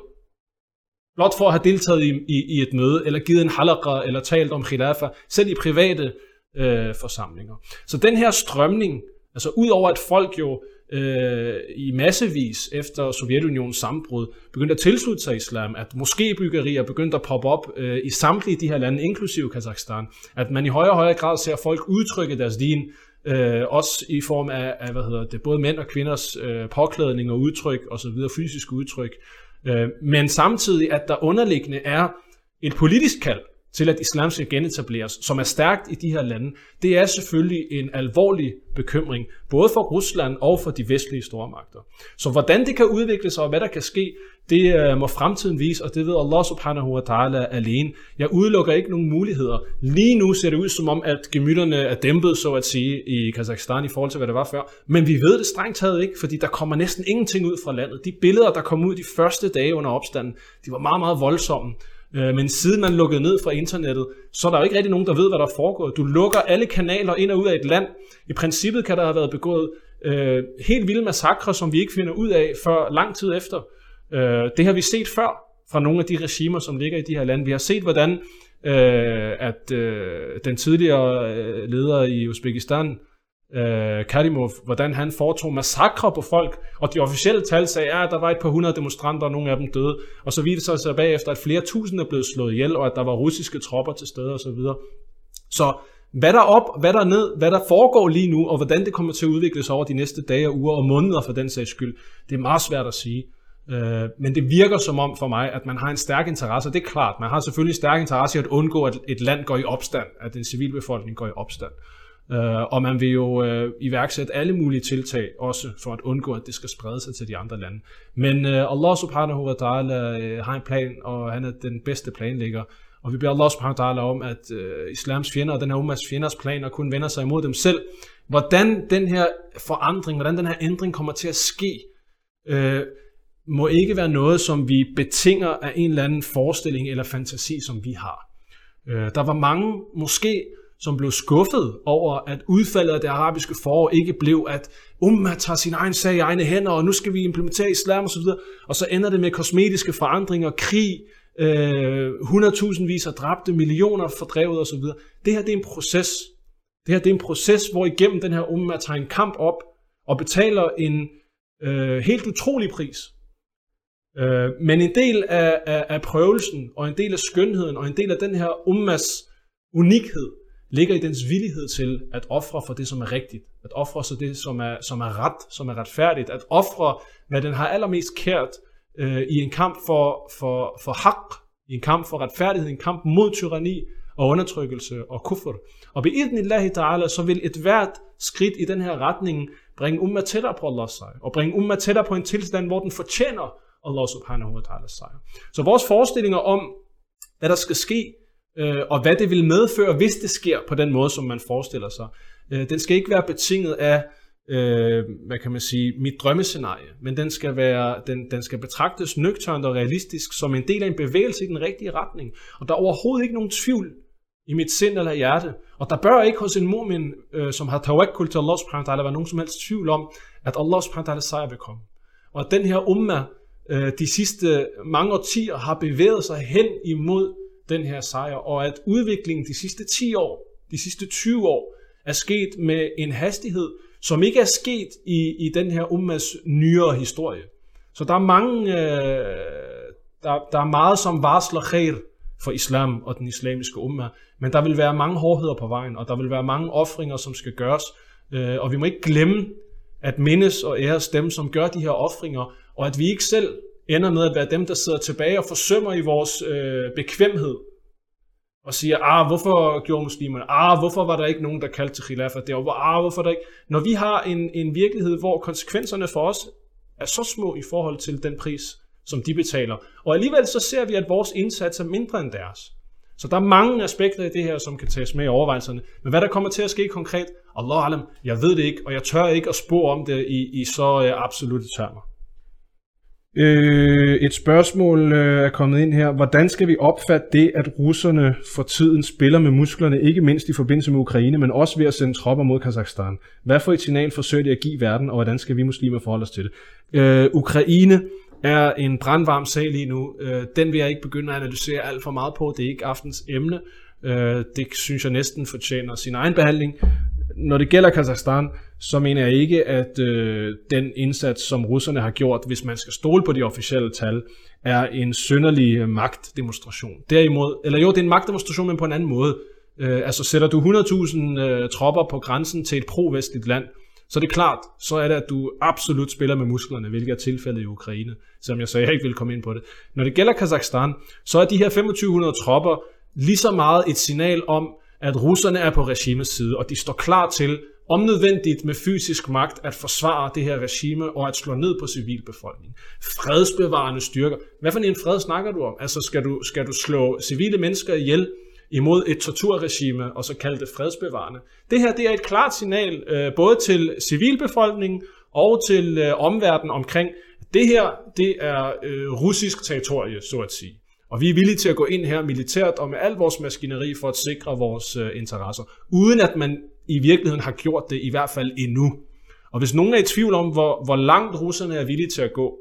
blot for at have deltaget i, i, i et møde, eller givet en halakra, eller talt om khilafa, selv i private øh, forsamlinger. Så den her strømning, altså ud over at folk jo øh, i massevis efter Sovjetunionens sammenbrud begyndte at tilslutte sig islam, at moskébyggerier begyndte at poppe op øh, i samtlige de her lande, inklusive Kazakhstan, at man i højere og højere grad ser folk udtrykke deres din, øh, også i form af, af hvad hedder det, både mænd og kvinders øh, påklædning og udtryk osv., fysisk udtryk, øh, men samtidig at der underliggende er et politisk kald til at islam skal genetableres, som er stærkt i de her lande, det er selvfølgelig en alvorlig bekymring, både for Rusland og for de vestlige stormagter. Så hvordan det kan udvikle sig, og hvad der kan ske, det øh, må fremtiden vise, og det ved Allah subhanahu wa ta'ala alene. Jeg udelukker ikke nogen muligheder. Lige nu ser det ud som om, at gemytterne er dæmpet, så at sige, i Kazakhstan i forhold til, hvad det var før. Men vi ved det strengt taget ikke, fordi der kommer næsten ingenting ud fra landet. De billeder, der kom ud de første dage under opstanden, de var meget, meget voldsomme. Øh, men siden man lukkede ned fra internettet, så er der jo ikke rigtig nogen, der ved, hvad der foregår. Du lukker alle kanaler ind og ud af et land. I princippet kan der have været begået øh, helt vilde massakre, som vi ikke finder ud af før lang tid efter. Øh, det har vi set før fra nogle af de regimer, som ligger i de her lande. Vi har set, hvordan øh, at øh, den tidligere øh, leder i Uzbekistan, øh, Karimov, hvordan han foretog massakre på folk, og de officielle tal sagde, at der var et par hundrede demonstranter, og nogle af dem døde, og så viste det sig bagefter, at flere tusinde er blevet slået ihjel, og at der var russiske tropper til stede osv. Så, videre. så hvad der er op, hvad der er ned, hvad der foregår lige nu, og hvordan det kommer til at udvikle sig over de næste dage og uger og måneder for den sags skyld, det er meget svært at sige. Øh, men det virker som om for mig, at man har en stærk interesse. Det er klart, man har selvfølgelig en stærk interesse i at undgå, at et land går i opstand, at den civilbefolkning går i opstand. Øh, og man vil jo uh, iværksætte alle mulige tiltag også for at undgå, at det skal sprede sig til de andre lande. Men uh, Allah subhanahu wa ta'ala uh, har en plan, og han er den bedste planlægger. Og vi beder Allah subhanahu wa ta'ala om, at uh, islams fjender og den her ummas fjenders planer kun vender sig imod dem selv. Hvordan den her forandring, hvordan den her ændring kommer til at ske, uh, må ikke være noget, som vi betinger af en eller anden forestilling eller fantasi, som vi har. Uh, der var mange, måske som blev skuffet over, at udfaldet af det arabiske forår ikke blev, at Umma tager sin egen sag i egne hænder, og nu skal vi implementere islam osv., og så ender det med kosmetiske forandringer, krig, øh, 100.000 vis af dræbte, millioner fordrevet osv. Det her det er en proces. Det her det er en proces, hvor igennem den her umma tager en kamp op og betaler en øh, helt utrolig pris. Øh, men en del af, af, af prøvelsen, og en del af skønheden, og en del af den her ummas unikhed, ligger i dens villighed til at ofre for det, som er rigtigt. At ofre så det, som er, som er ret, som er retfærdigt. At ofre, hvad den har allermest kært øh, i en kamp for, for, for hak, i en kamp for retfærdighed, en kamp mod tyranni og undertrykkelse og kufr. Og ved idnillahi ta'ala, så vil et hvert skridt i den her retning bringe umma tættere på Allahs sejr, og bringe umma tættere på en tilstand, hvor den fortjener Allah subhanahu wa ta'ala sejr. Så vores forestillinger om, hvad der skal ske, øh, og hvad det vil medføre, hvis det sker på den måde, som man forestiller sig, øh, den skal ikke være betinget af, øh, hvad kan man sige, mit drømmescenarie, men den skal, være, den, den skal betragtes nøgternt og realistisk som en del af en bevægelse i den rigtige retning. Og der er overhovedet ikke nogen tvivl i mit sind eller hjerte. Og der bør ikke hos en mu'min, øh, som har tawakkul til Allah subhanahu wa ta'ala, være nogen som helst tvivl om, at Allah subhanahu wa ta'ala sejr vil komme. Og at den her umma øh, de sidste mange årtier har bevæget sig hen imod den her sejr, og at udviklingen de sidste 10 år, de sidste 20 år, er sket med en hastighed, som ikke er sket i, i den her ummas nyere historie. Så der er mange, øh, der, der er meget som varsler khair for islam og den islamiske umma, men der vil være mange hårdheder på vejen, og der vil være mange ofringer, som skal gøres, øh, og vi må ikke glemme at mindes og æres dem, som gør de her ofringer, og at vi ikke selv ender med at være dem, der sidder tilbage og forsømmer i vores øh, bekvemhed, og siger, ah, hvorfor gjorde muslimerne? Ah, hvorfor var der ikke nogen, der kaldte til khilafah derovre? Ah, hvorfor der ikke? Når vi har en, en virkelighed, hvor konsekvenserne for os er så små i forhold til den pris, som de betaler. Og alligevel så ser vi, at vores indsats er mindre end deres. Så der er mange aspekter i det her, som kan tages med i overvejelserne. Men hvad der kommer til at ske konkret, Allah alam, jeg ved det ikke, og jeg tør ikke at spå om det i, i så øh, absolute termer. Øh, et spørgsmål øh, er kommet ind her. Hvordan skal vi opfatte det, at russerne for tiden spiller med musklerne, ikke mindst i forbindelse med Ukraine, men også ved at sende tropper mod Kazakhstan? Hvad for et signal forsøger de at give verden, og hvordan skal vi muslimer forholde os til det? Øh, Ukraine er en brandvarm sag lige nu. Øh, den vil jeg ikke begynde at analysere alt for meget på. Det er ikke aftens emne. Øh, det synes jeg næsten fortjener sin egen behandling. Når det gælder Kazakhstan, så mener jeg ikke, at øh, den indsats, som russerne har gjort, hvis man skal stole på de officielle tal, er en synderlig øh, magtdemonstration. Derimod, eller jo, det er en magtdemonstration, men på en anden måde. Øh, altså sætter du 100.000 øh, tropper på grænsen til et pro-vestligt land, så det er klart, så er det, at du absolut spiller med musklerne, hvilket er tilfældet i Ukraine, som jeg sagde, jeg ikke vil komme ind på det. Når det gælder Kazakhstan, så er de her 2500 tropper lige så meget et signal om, at russerne er på regimets side, og de står klar til, om nødvendigt med fysisk magt, at forsvare det her regime og at slå ned på civilbefolkningen. Fredsbevarende styrker. Hvad for en fred snakker du om? Altså skal du, skal du slå civile mennesker ihjel imod et torturregime og så kalde det fredsbevarende? Det her det er et klart signal øh, både til civilbefolkningen og til øh, omverdenen omkring, det her det er øh, russisk territorie, så at sige. Og vi er villige til at gå ind her militært og med al vores maskineri for at sikre vores øh, interesser, uden at man i virkeligheden har gjort det, i hvert fald endnu. Og hvis nogen er i tvivl om, hvor, hvor langt russerne er villige til at gå,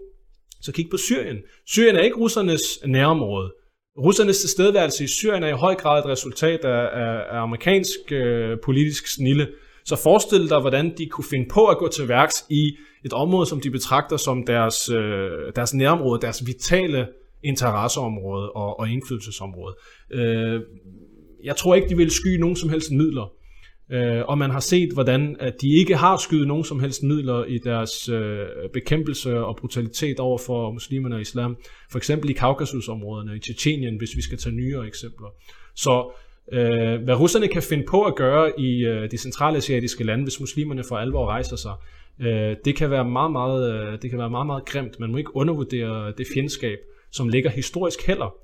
så kig på Syrien. Syrien er ikke russernes nærområde. Russernes tilstedeværelse i Syrien er i høj grad et resultat af, af, af amerikansk øh, politisk snille. Så forestil dig, hvordan de kunne finde på at gå til værks i et område, som de betragter som deres, øh, deres nærområde, deres vitale interesseområde og, og indflydelsesområde. Øh, jeg tror ikke, de vil sky nogen som helst midler. Øh, og man har set, hvordan at de ikke har skydet nogen som helst midler i deres øh, bekæmpelse og brutalitet over for muslimerne og islam. For eksempel i Kaukasusområderne, i Tjetjenien, hvis vi skal tage nyere eksempler. Så øh, hvad russerne kan finde på at gøre i øh, de centralasiatiske lande, hvis muslimerne for alvor rejser sig, øh, det, kan være meget, meget, øh, det kan være meget, meget grimt. Man må ikke undervurdere det fjendskab, som ligger historisk heller.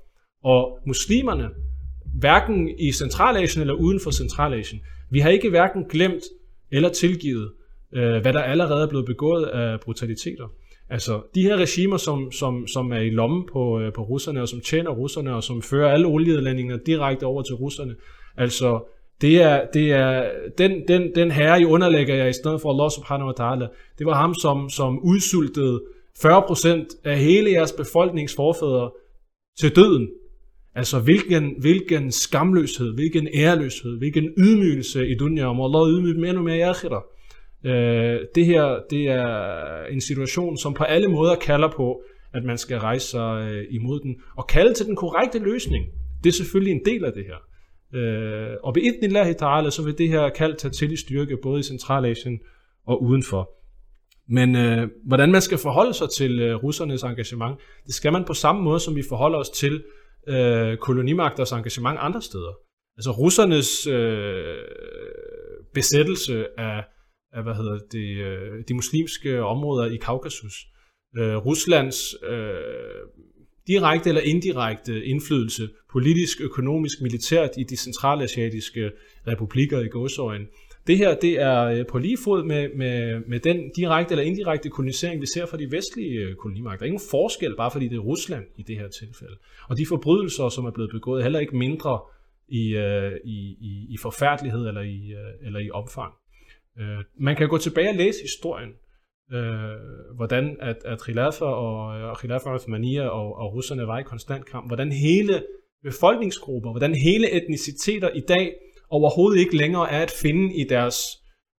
Og muslimerne, hverken i Centralasien eller uden for Centralasien, vi har ikke hverken glemt eller tilgivet, øh, hvad der allerede er blevet begået af brutaliteter. Altså, de her regimer, som, som, som er i lommen på, øh, på russerne, og som tjener russerne, og som fører alle olieudlændinger direkte over til russerne, altså, det er, det er den, den, den herre, I underlægger jer i stedet for Allah subhanahu wa ta'ala. Det var ham, som, som udsultede 40% af hele jeres befolkningsforfædre til døden. Altså hvilken, hvilken skamløshed, hvilken æreløshed, hvilken ydmygelse i dunya, om Allah ydmyger dem endnu mere i akhira. Øh, det her det er en situation, som på alle måder kalder på, at man skal rejse sig øh, imod den, og kalde til den korrekte løsning. Det er selvfølgelig en del af det her. Øh, og ved idnillahi ta'ala, så vil det her kald tage til i styrke, både i Centralasien og udenfor. Men øh, hvordan man skal forholde sig til øh, russernes engagement, det skal man på samme måde, som vi forholder os til øh, kolonimagters engagement andre steder. Altså russernes øh, besættelse af, af hvad hedder det, øh, de muslimske områder i Kaukasus, øh, Ruslands øh, direkte eller indirekte indflydelse, politisk, økonomisk, militært i de centralasiatiske republikker i gåsøjen. Det her det er øh, på lige fod med, med, med den direkte eller indirekte kolonisering, vi ser fra de vestlige øh, kolonimagter. Der er ingen forskel, bare fordi det er Rusland i det her tilfælde. Og de forbrydelser, som er blevet begået, er heller ikke mindre i, øh, i, i, i forfærdelighed eller i, eller i omfang. Man kan gå tilbage og læse historien, hvordan at, at Khilafa og, og Khilafa Osmania og, og russerne var i konstant kamp, hvordan hele befolkningsgrupper, hvordan hele etniciteter i dag overhovedet ikke længere er at finde i deres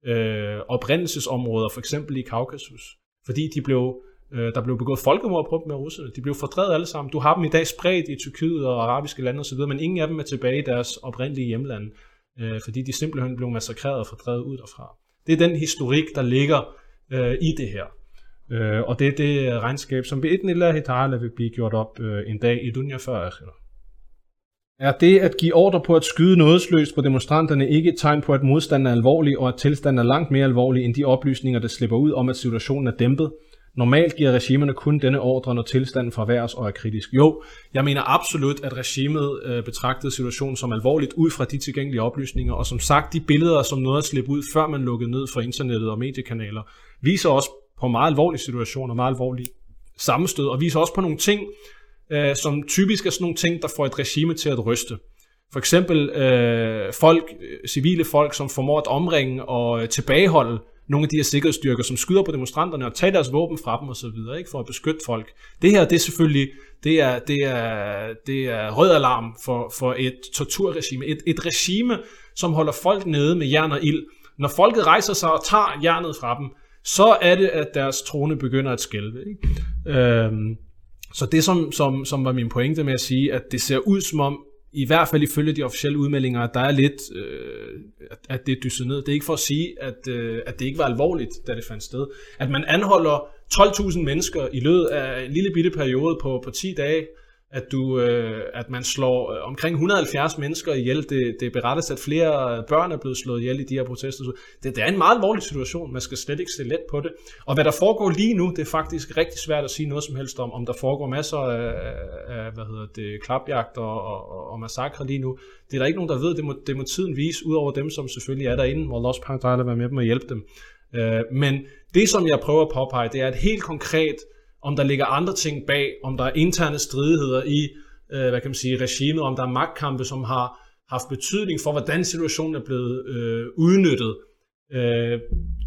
øh, oprindelsesområder, for eksempel i Kaukasus. Fordi de blev, øh, der blev begået folkemord på dem af russerne. De blev fordrevet alle sammen. Du har dem i dag spredt i Tyrkiet og arabiske lande osv., men ingen af dem er tilbage i deres oprindelige hjemland, øh, fordi de simpelthen blev massakreret og fordrevet ud derfra. Det er den historik, der ligger øh, i det her. Øh, og det er det regnskab, som ved et eller andet vil blive gjort op øh, en dag i Dunja før er det at give ordre på at skyde nådesløst på demonstranterne ikke et tegn på, at modstanden er alvorlig, og at tilstanden er langt mere alvorlig end de oplysninger, der slipper ud om, at situationen er dæmpet? Normalt giver regimerne kun denne ordre, når tilstanden forværres og er kritisk. Jo, jeg mener absolut, at regimet øh, betragtede situationen som alvorligt ud fra de tilgængelige oplysninger, og som sagt, de billeder, som nåede at slippe ud, før man lukkede ned for internettet og mediekanaler, viser også på meget alvorlige situationer, meget alvorlige sammenstød, og viser også på nogle ting, øh, som typisk er sådan nogle ting, der får et regime til at ryste. For eksempel øh, folk, øh, civile folk, som formår at omringe og øh, tilbageholde nogle af de her sikkerhedsstyrker, som skyder på demonstranterne og tager deres våben fra dem osv., ikke, for at beskytte folk. Det her, det er selvfølgelig, det er, det er, det er rød alarm for, for et torturregime. Et, et regime, som holder folk nede med jern og ild. Når folket rejser sig og tager jernet fra dem, så er det, at deres trone begynder at skælve. Ikke? Øhm, så det, som, som, som var min pointe med at sige, at det ser ud som om, i hvert fald ifølge de officielle udmeldinger, at der er lidt, øh, at det er dysset ned. Det er ikke for at sige, at, øh, at det ikke var alvorligt, da det fandt sted. At man anholder 12.000 mennesker i løbet af en lille bitte periode på, på 10 dage, at, du, øh, at man slår øh, omkring 170 mennesker ihjel. Det, det berettes, at flere børn er blevet slået ihjel i de her protester. Det, det er en meget alvorlig situation. Man skal slet ikke se let på det. Og hvad der foregår lige nu, det er faktisk rigtig svært at sige noget som helst om. Om der foregår masser af, af hvad hedder det, klapjagter og, og, og massakre lige nu. Det er der ikke nogen, der ved. Det må, det må tiden vise, udover dem, som selvfølgelig er derinde, hvor Lost Park Drive være med dem og hjælpe dem. Øh, men det, som jeg prøver at påpege, det er et helt konkret om der ligger andre ting bag, om der er interne stridigheder i, øh, hvad kan man sige, regimet, om der er magtkampe, som har haft betydning for, hvordan situationen er blevet øh, udnyttet. Øh,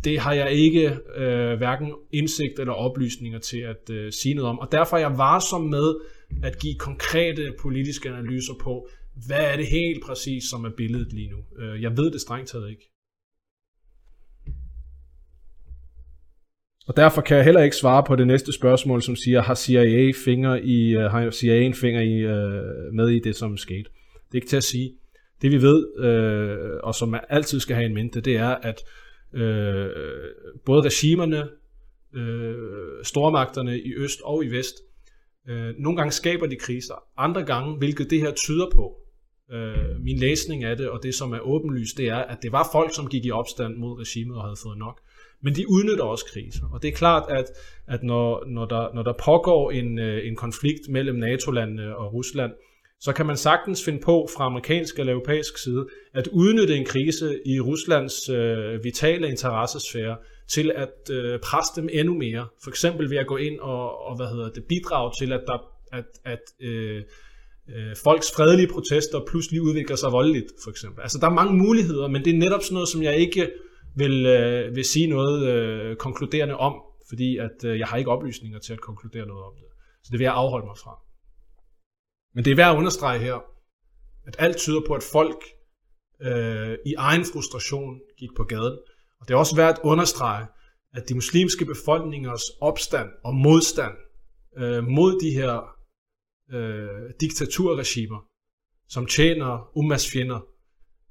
det har jeg ikke øh, hverken indsigt eller oplysninger til at øh, sige noget om. Og derfor er jeg varsom med at give konkrete politiske analyser på, hvad er det helt præcis, som er billedet lige nu. Øh, jeg ved det strengt taget ikke. Og derfor kan jeg heller ikke svare på det næste spørgsmål, som siger, har CIA, finger i, uh, har CIA en finger i, uh, med i det, som skete? Det er ikke til at sige. Det vi ved, uh, og som man altid skal have en mente, det er, at uh, både regimerne, uh, stormagterne i øst og i vest, uh, nogle gange skaber de kriser, andre gange, hvilket det her tyder på, uh, min læsning af det, og det som er åbenlyst, det er, at det var folk, som gik i opstand mod regimet og havde fået nok. Men de udnytter også kriser. Og det er klart, at, at når, når, der, når der pågår en, øh, en konflikt mellem NATO-landene og Rusland, så kan man sagtens finde på fra amerikansk eller europæisk side at udnytte en krise i Ruslands øh, vitale interessesfære til at øh, presse dem endnu mere. For eksempel ved at gå ind og, og hvad hedder det, bidrage til, at, der, at, at øh, øh, folks fredelige protester pludselig udvikler sig voldeligt, for eksempel. Altså, der er mange muligheder, men det er netop sådan noget, som jeg ikke vil, øh, vil sige noget øh, konkluderende om, fordi at øh, jeg har ikke oplysninger til at konkludere noget om det. Så det vil jeg afholde mig fra. Men det er værd at understrege her, at alt tyder på, at folk øh, i egen frustration gik på gaden. Og det er også værd at understrege, at de muslimske befolkningers opstand og modstand øh, mod de her øh, diktaturregimer, som tjener Ummas fjender,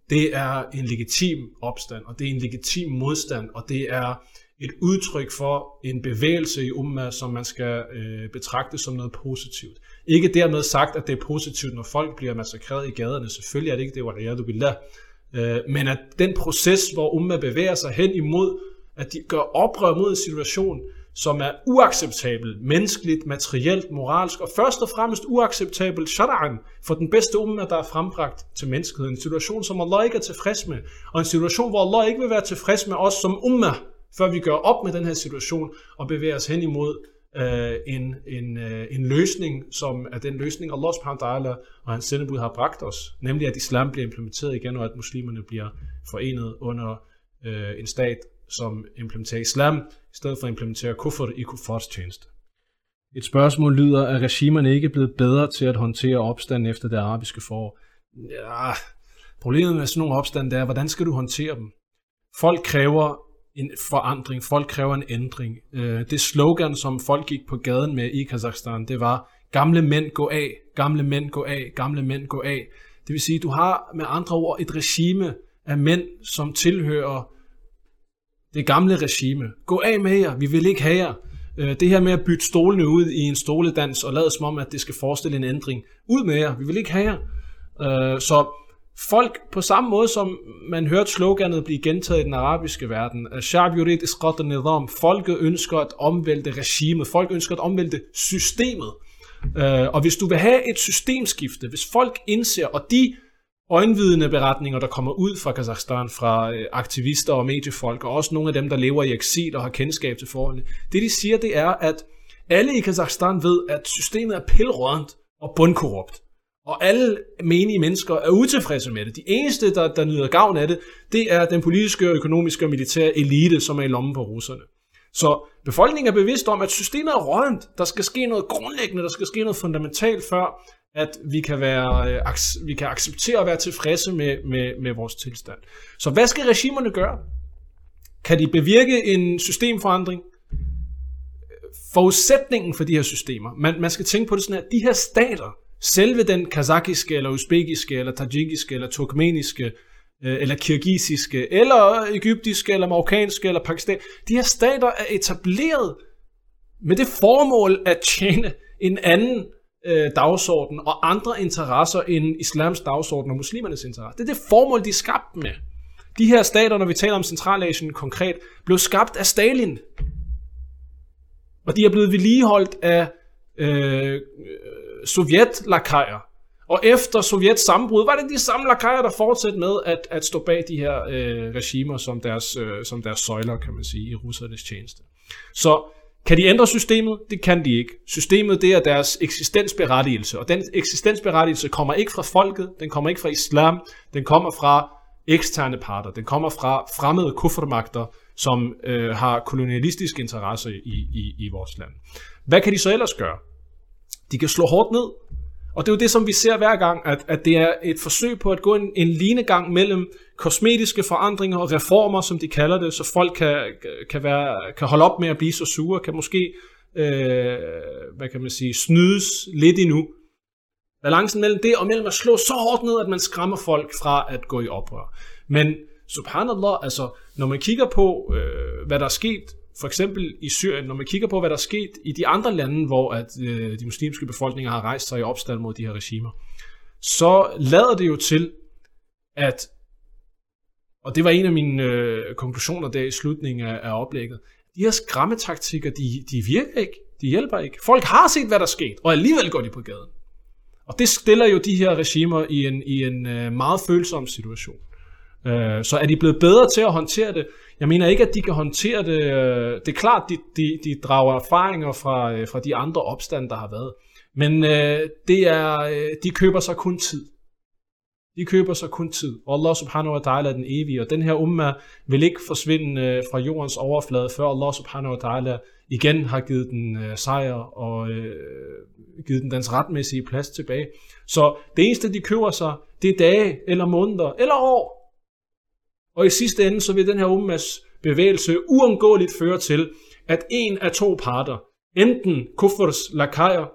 det er en legitim opstand, og det er en legitim modstand, og det er et udtryk for en bevægelse i umma, som man skal øh, betragte som noget positivt. Ikke dermed sagt, at det er positivt, når folk bliver massakreret i gaderne. Selvfølgelig er det ikke det, var billah. lade. Øh, men at den proces, hvor umma bevæger sig hen imod, at de gør oprør mod en situation, som er uacceptabel, menneskeligt, materielt, moralsk, og først og fremmest uacceptabel shara'an for den bedste umma, der er frembragt til menneskeheden. En situation, som Allah ikke er tilfreds med, og en situation, hvor Allah ikke vil være tilfreds med os som umma, før vi gør op med den her situation og bevæger os hen imod øh, en, en, øh, en løsning, som er den løsning, Allah subhanahu og hans sendebud har bragt os, nemlig at islam bliver implementeret igen, og at muslimerne bliver forenet under øh, en stat, som implementerer islam, i stedet for at implementere kuffert i kufferts tjeneste. Et spørgsmål lyder, er regimerne ikke blevet bedre til at håndtere opstanden efter det arabiske forår? Ja, problemet med sådan nogle opstand er, hvordan skal du håndtere dem? Folk kræver en forandring, folk kræver en ændring. Øh, det slogan, som folk gik på gaden med i Kazakhstan, det var, gamle mænd gå af, gamle mænd gå af, gamle mænd gå af. Det vil sige, du har med andre ord et regime af mænd, som tilhører det gamle regime. Gå af med jer, vi vil ikke have jer. Øh, det her med at bytte stolene ud i en stoledans og lade som om, at det skal forestille en ændring. Ud med jer, vi vil ikke have jer. Øh, så folk på samme måde som man hørte sloganet blive gentaget i den arabiske verden. Shab yurid isqat nizam Folket ønsker at omvælte regimet. Folk ønsker at omvælte systemet. Øh, og hvis du vil have et systemskifte, hvis folk indser, og de øjenvidende beretninger, der kommer ud fra Kazakhstan, fra øh, aktivister og mediefolk, og også nogle af dem, der lever i eksil og har kendskab til forholdene, det de siger, det er, at alle i Kazakhstan ved, at systemet er pilrådent og bundkorrupt. Og alle menige mennesker er utilfredse med det. De eneste, der, der nyder gavn af det, det er den politiske, økonomiske og militære elite, som er i lommen på russerne. Så befolkningen er bevidst om, at systemet er rådent. Der skal ske noget grundlæggende, der skal ske noget fundamentalt, før at vi kan, være, øh, vi kan acceptere at være tilfredse med, med, med vores tilstand. Så hvad skal regimerne gøre? Kan de bevirke en systemforandring? Forudsætningen for de her systemer, man, man skal tænke på det sådan, her, de her stater, selve den kazakiske, eller usbekiske, eller tajikiske, eller turkmeniske, øh, eller kirgisiske, eller egyptiske, eller marokkanske, eller pakistanske, de her stater er etableret med det formål at tjene en anden øh, dagsorden og andre interesser end islams dagsorden og muslimernes interesser. Det er det formål, de er skabt med. De her stater, når vi taler om Centralasien konkret, blev skabt af Stalin. Og de er blevet vedligeholdt af øh, sovjetlakajer. Og efter Sovjets sammenbrud, var det de samme lakajer, der fortsatte med at, at stå bag de her øh, regimer som deres, øh, som deres søjler, kan man sige, i russernes tjeneste. Så kan de ændre systemet? Det kan de ikke. Systemet det er deres eksistensberettigelse, og den eksistensberettigelse kommer ikke fra folket, den kommer ikke fra islam, den kommer fra eksterne parter, den kommer fra fremmede kuffermagter, som øh, har kolonialistiske interesser i, i, i vores land. Hvad kan de så ellers gøre? De kan slå hårdt ned, og det er jo det, som vi ser hver gang, at, at det er et forsøg på at gå en, en linegang mellem kosmetiske forandringer og reformer, som de kalder det, så folk kan, kan, være, kan holde op med at blive så sure, kan måske, øh, hvad kan man sige, snydes lidt endnu. Balancen mellem det og mellem at slå så hårdt ned, at man skræmmer folk fra at gå i oprør. Men subhanallah, altså når man kigger på, øh, hvad der er sket for eksempel i Syrien, når man kigger på, hvad der er sket i de andre lande, hvor at, øh, de muslimske befolkninger har rejst sig i opstand mod de her regimer, så lader det jo til, at, og det var en af mine øh, konklusioner der i slutningen af, af oplægget, de her skræmmetaktikker, de, de virker ikke, de hjælper ikke. Folk har set, hvad der er sket, og alligevel går de på gaden. Og det stiller jo de her regimer i en, i en øh, meget følsom situation. Øh, så er de blevet bedre til at håndtere det? Jeg mener ikke, at de kan håndtere det. Øh, det er klart, de, de, de drager erfaringer fra, øh, fra de andre opstande, der har været. Men øh, det er, øh, de køber sig kun tid. De køber sig kun tid. Og Allah subhanahu wa ta'ala er den evige. Og den her umma vil ikke forsvinde øh, fra jordens overflade, før Allah subhanahu wa ta'ala igen har givet den øh, sejr og øh, givet den dens retmæssige plads tilbage. Så det eneste, de køber sig, det er dage, eller måneder, eller år, og i sidste ende, så vil den her ummas bevægelse uundgåeligt føre til, at en af to parter, enten Kufurs lakajer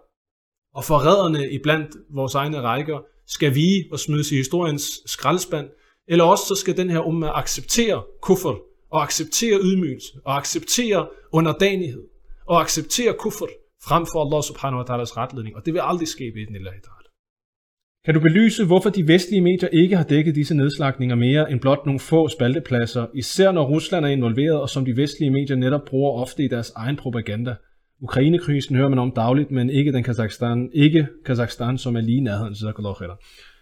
og forræderne i blandt vores egne rækker, skal vige og smides i historiens skraldespand, eller også så skal den her umma acceptere kuffer og acceptere ydmygelse, og acceptere underdanighed, og acceptere kuffer frem for Allah subhanahu wa ta'alas retledning. Og det vil aldrig ske ved den ilahi. Kan du belyse, hvorfor de vestlige medier ikke har dækket disse nedslagninger mere end blot nogle få spaltepladser, især når Rusland er involveret, og som de vestlige medier netop bruger ofte i deres egen propaganda? Ukrainekrisen hører man om dagligt, men ikke den Kazakhstan, ikke Kazakhstan, som er lige i nærheden til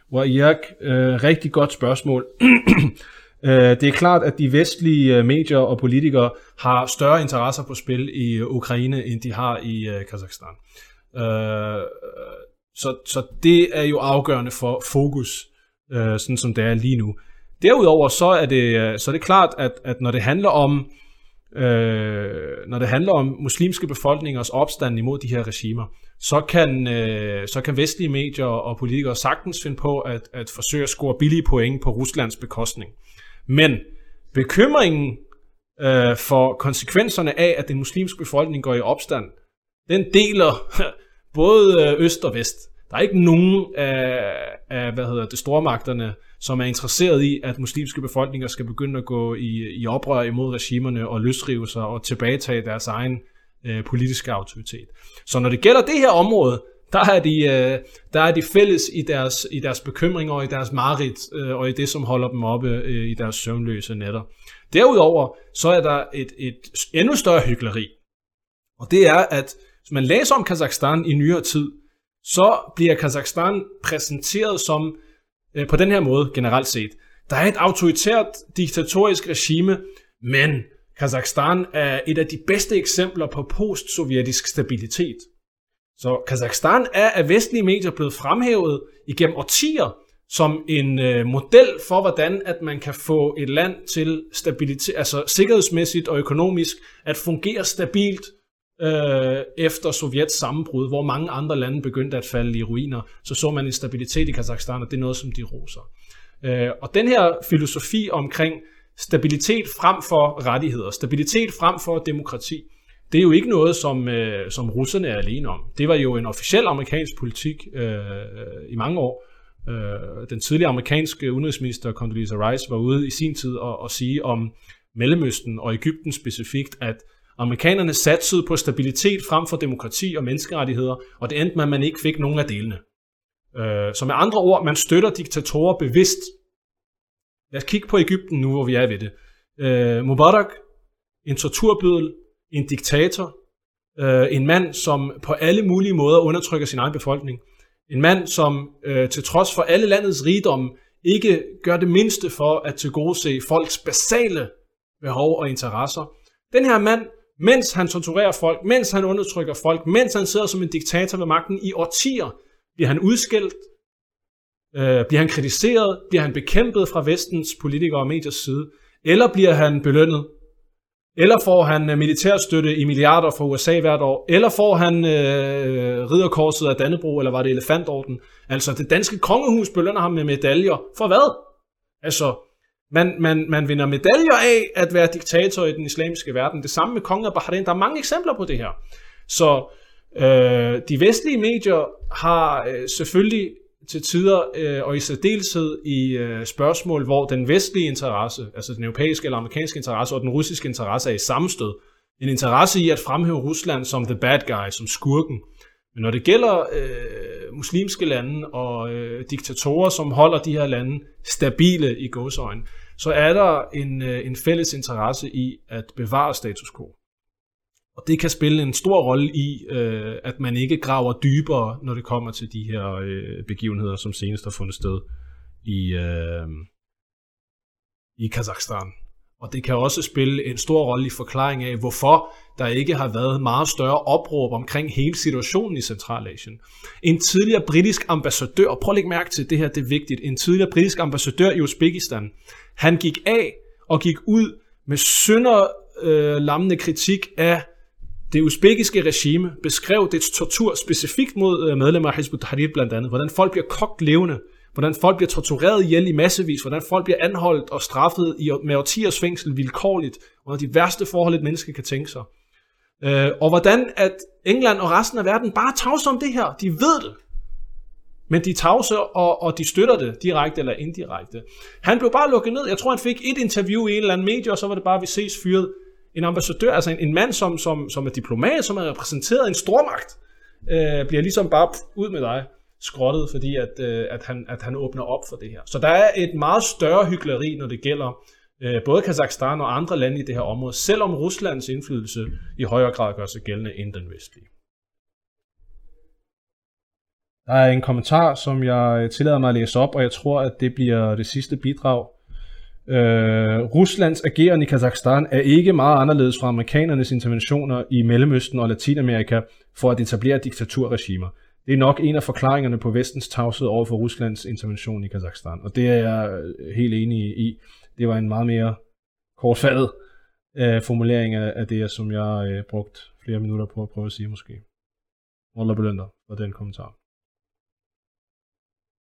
Hvor Irak, øh, rigtig godt spørgsmål. Øh, det er klart, at de vestlige øh, medier og politikere har større interesser på spil i øh, Ukraine, end de har i Kazakhstan. Så, så det er jo afgørende for fokus, øh, sådan som det er lige nu. Derudover så er det, øh, så er det klart, at, at når det handler om øh, når det handler om muslimske befolkningers opstand imod de her regimer, så kan, øh, så kan vestlige medier og politikere sagtens finde på at, at forsøge at score billige point på Ruslands bekostning. Men bekymringen øh, for konsekvenserne af, at den muslimske befolkning går i opstand, den deler både øh, øst og vest. Der er ikke nogen af, af hvad hedder det, stormagterne, som er interesseret i, at muslimske befolkninger skal begynde at gå i, i oprør imod regimerne og løsrive sig og tilbagetage deres egen øh, politiske autoritet. Så når det gælder det her område, der er de, øh, der er de fælles i deres, i deres bekymringer og i deres mareridt øh, og i det, som holder dem oppe øh, i deres søvnløse nætter. Derudover så er der et, et endnu større hyggeleri. Og det er, at hvis man læser om Kazakhstan i nyere tid, så bliver Kazakhstan præsenteret som øh, på den her måde generelt set. Der er et autoritært diktatorisk regime, men Kazakhstan er et af de bedste eksempler på postsovjetisk stabilitet. Så Kazakhstan er af vestlige medier blevet fremhævet igennem årtier som en øh, model for, hvordan at man kan få et land til stabilitet, altså sikkerhedsmæssigt og økonomisk, at fungere stabilt øh, efter Sovjets sammenbrud, hvor mange andre lande begyndte at falde i ruiner, så så man en stabilitet i Kazakhstan, og det er noget, som de roser. Øh, og den her filosofi omkring stabilitet frem for rettigheder, stabilitet frem for demokrati, det er jo ikke noget, som, øh, som russerne er alene om. Det var jo en officiel amerikansk politik øh, i mange år. Øh, den tidligere amerikanske udenrigsminister Condoleezza Rice var ude i sin tid og, og sige om Mellemøsten og Ægypten specifikt, at amerikanerne satsede på stabilitet frem for demokrati og menneskerettigheder, og det endte med, at man ikke fik nogen af delene. Øh, så med andre ord, man støtter diktatorer bevidst. Lad os kigge på Ægypten nu, hvor vi er ved det. Øh, Mubarak, en torturbødel, en diktator, øh, en mand, som på alle mulige måder undertrykker sin egen befolkning, en mand, som til trods for alle landets rigdom ikke gør det mindste for at tilgodese folks basale behov og interesser. Den her mand, mens han torturerer folk, mens han undertrykker folk, mens han sidder som en diktator ved magten i årtier, bliver han udskældt, øh, bliver han kritiseret, bliver han bekæmpet fra vestens politikere og mediers side, eller bliver han belønnet eller får han øh, militærstøtte i milliarder fra USA hvert år, eller får han øh, ridderkorset af Dannebro, eller var det elefantorden. Altså, det danske kongehus belønner ham med medaljer. For hvad? Altså, man, man, man vinder medaljer af at være diktator i den islamiske verden. Det samme med kongen af Bahrain. Der er mange eksempler på det her. Så øh, de vestlige medier har øh, selvfølgelig til tider, øh, og i særdeleshed i øh, spørgsmål, hvor den vestlige interesse, altså den europæiske eller amerikanske interesse og den russiske interesse er i sammenstød. En interesse i at fremhæve Rusland som the bad guy, som skurken. Men når det gælder øh, muslimske lande og øh, diktatorer, som holder de her lande stabile i godsøjne, så er der en, øh, en fælles interesse i at bevare status quo. Og det kan spille en stor rolle i, øh, at man ikke graver dybere, når det kommer til de her øh, begivenheder, som senest har fundet sted i, øh, i Kazakhstan. Og det kan også spille en stor rolle i forklaring af, hvorfor der ikke har været meget større opråb omkring hele situationen i Centralasien. En tidligere britisk ambassadør, prøv at lægge mærke til, det her det er vigtigt, en tidligere britisk ambassadør i Uzbekistan, han gik af og gik ud med sønder øh, lammende kritik af det uzbekiske regime beskrev dets tortur specifikt mod øh, medlemmer af Hizb ut-Tahrir blandt andet. Hvordan folk bliver kogt levende, hvordan folk bliver tortureret ihjel i massevis, hvordan folk bliver anholdt og straffet i, med årtiers fængsel vilkårligt, under de værste forhold, et menneske kan tænke sig. Øh, og hvordan at England og resten af verden bare tavser om det her. De ved det. men de tavser, og, og de støtter det direkte eller indirekte. Han blev bare lukket ned. Jeg tror, han fik et interview i en eller anden medie, og så var det bare, vi ses fyret. En ambassadør, altså en, en mand, som, som, som er diplomat, som er repræsenteret en stormagt, øh, bliver ligesom bare pff, ud med dig skrottet, fordi at, øh, at, han, at han åbner op for det her. Så der er et meget større hyggeleri, når det gælder øh, både Kazakhstan og andre lande i det her område, selvom Ruslands indflydelse i højere grad gør sig gældende end den vestlige. Der er en kommentar, som jeg tillader mig at læse op, og jeg tror, at det bliver det sidste bidrag. Øh, Ruslands ageren i Kazakhstan er ikke meget anderledes fra amerikanernes interventioner i Mellemøsten og Latinamerika for at etablere diktaturregimer. Det er nok en af forklaringerne på vestens tavshed over for Ruslands intervention i Kazakhstan, og det er jeg øh, helt enig i. Det var en meget mere kortfattet øh, formulering af, af det, som jeg øh, brugt flere minutter på at prøve at sige måske. Wallah belønner for den kommentar.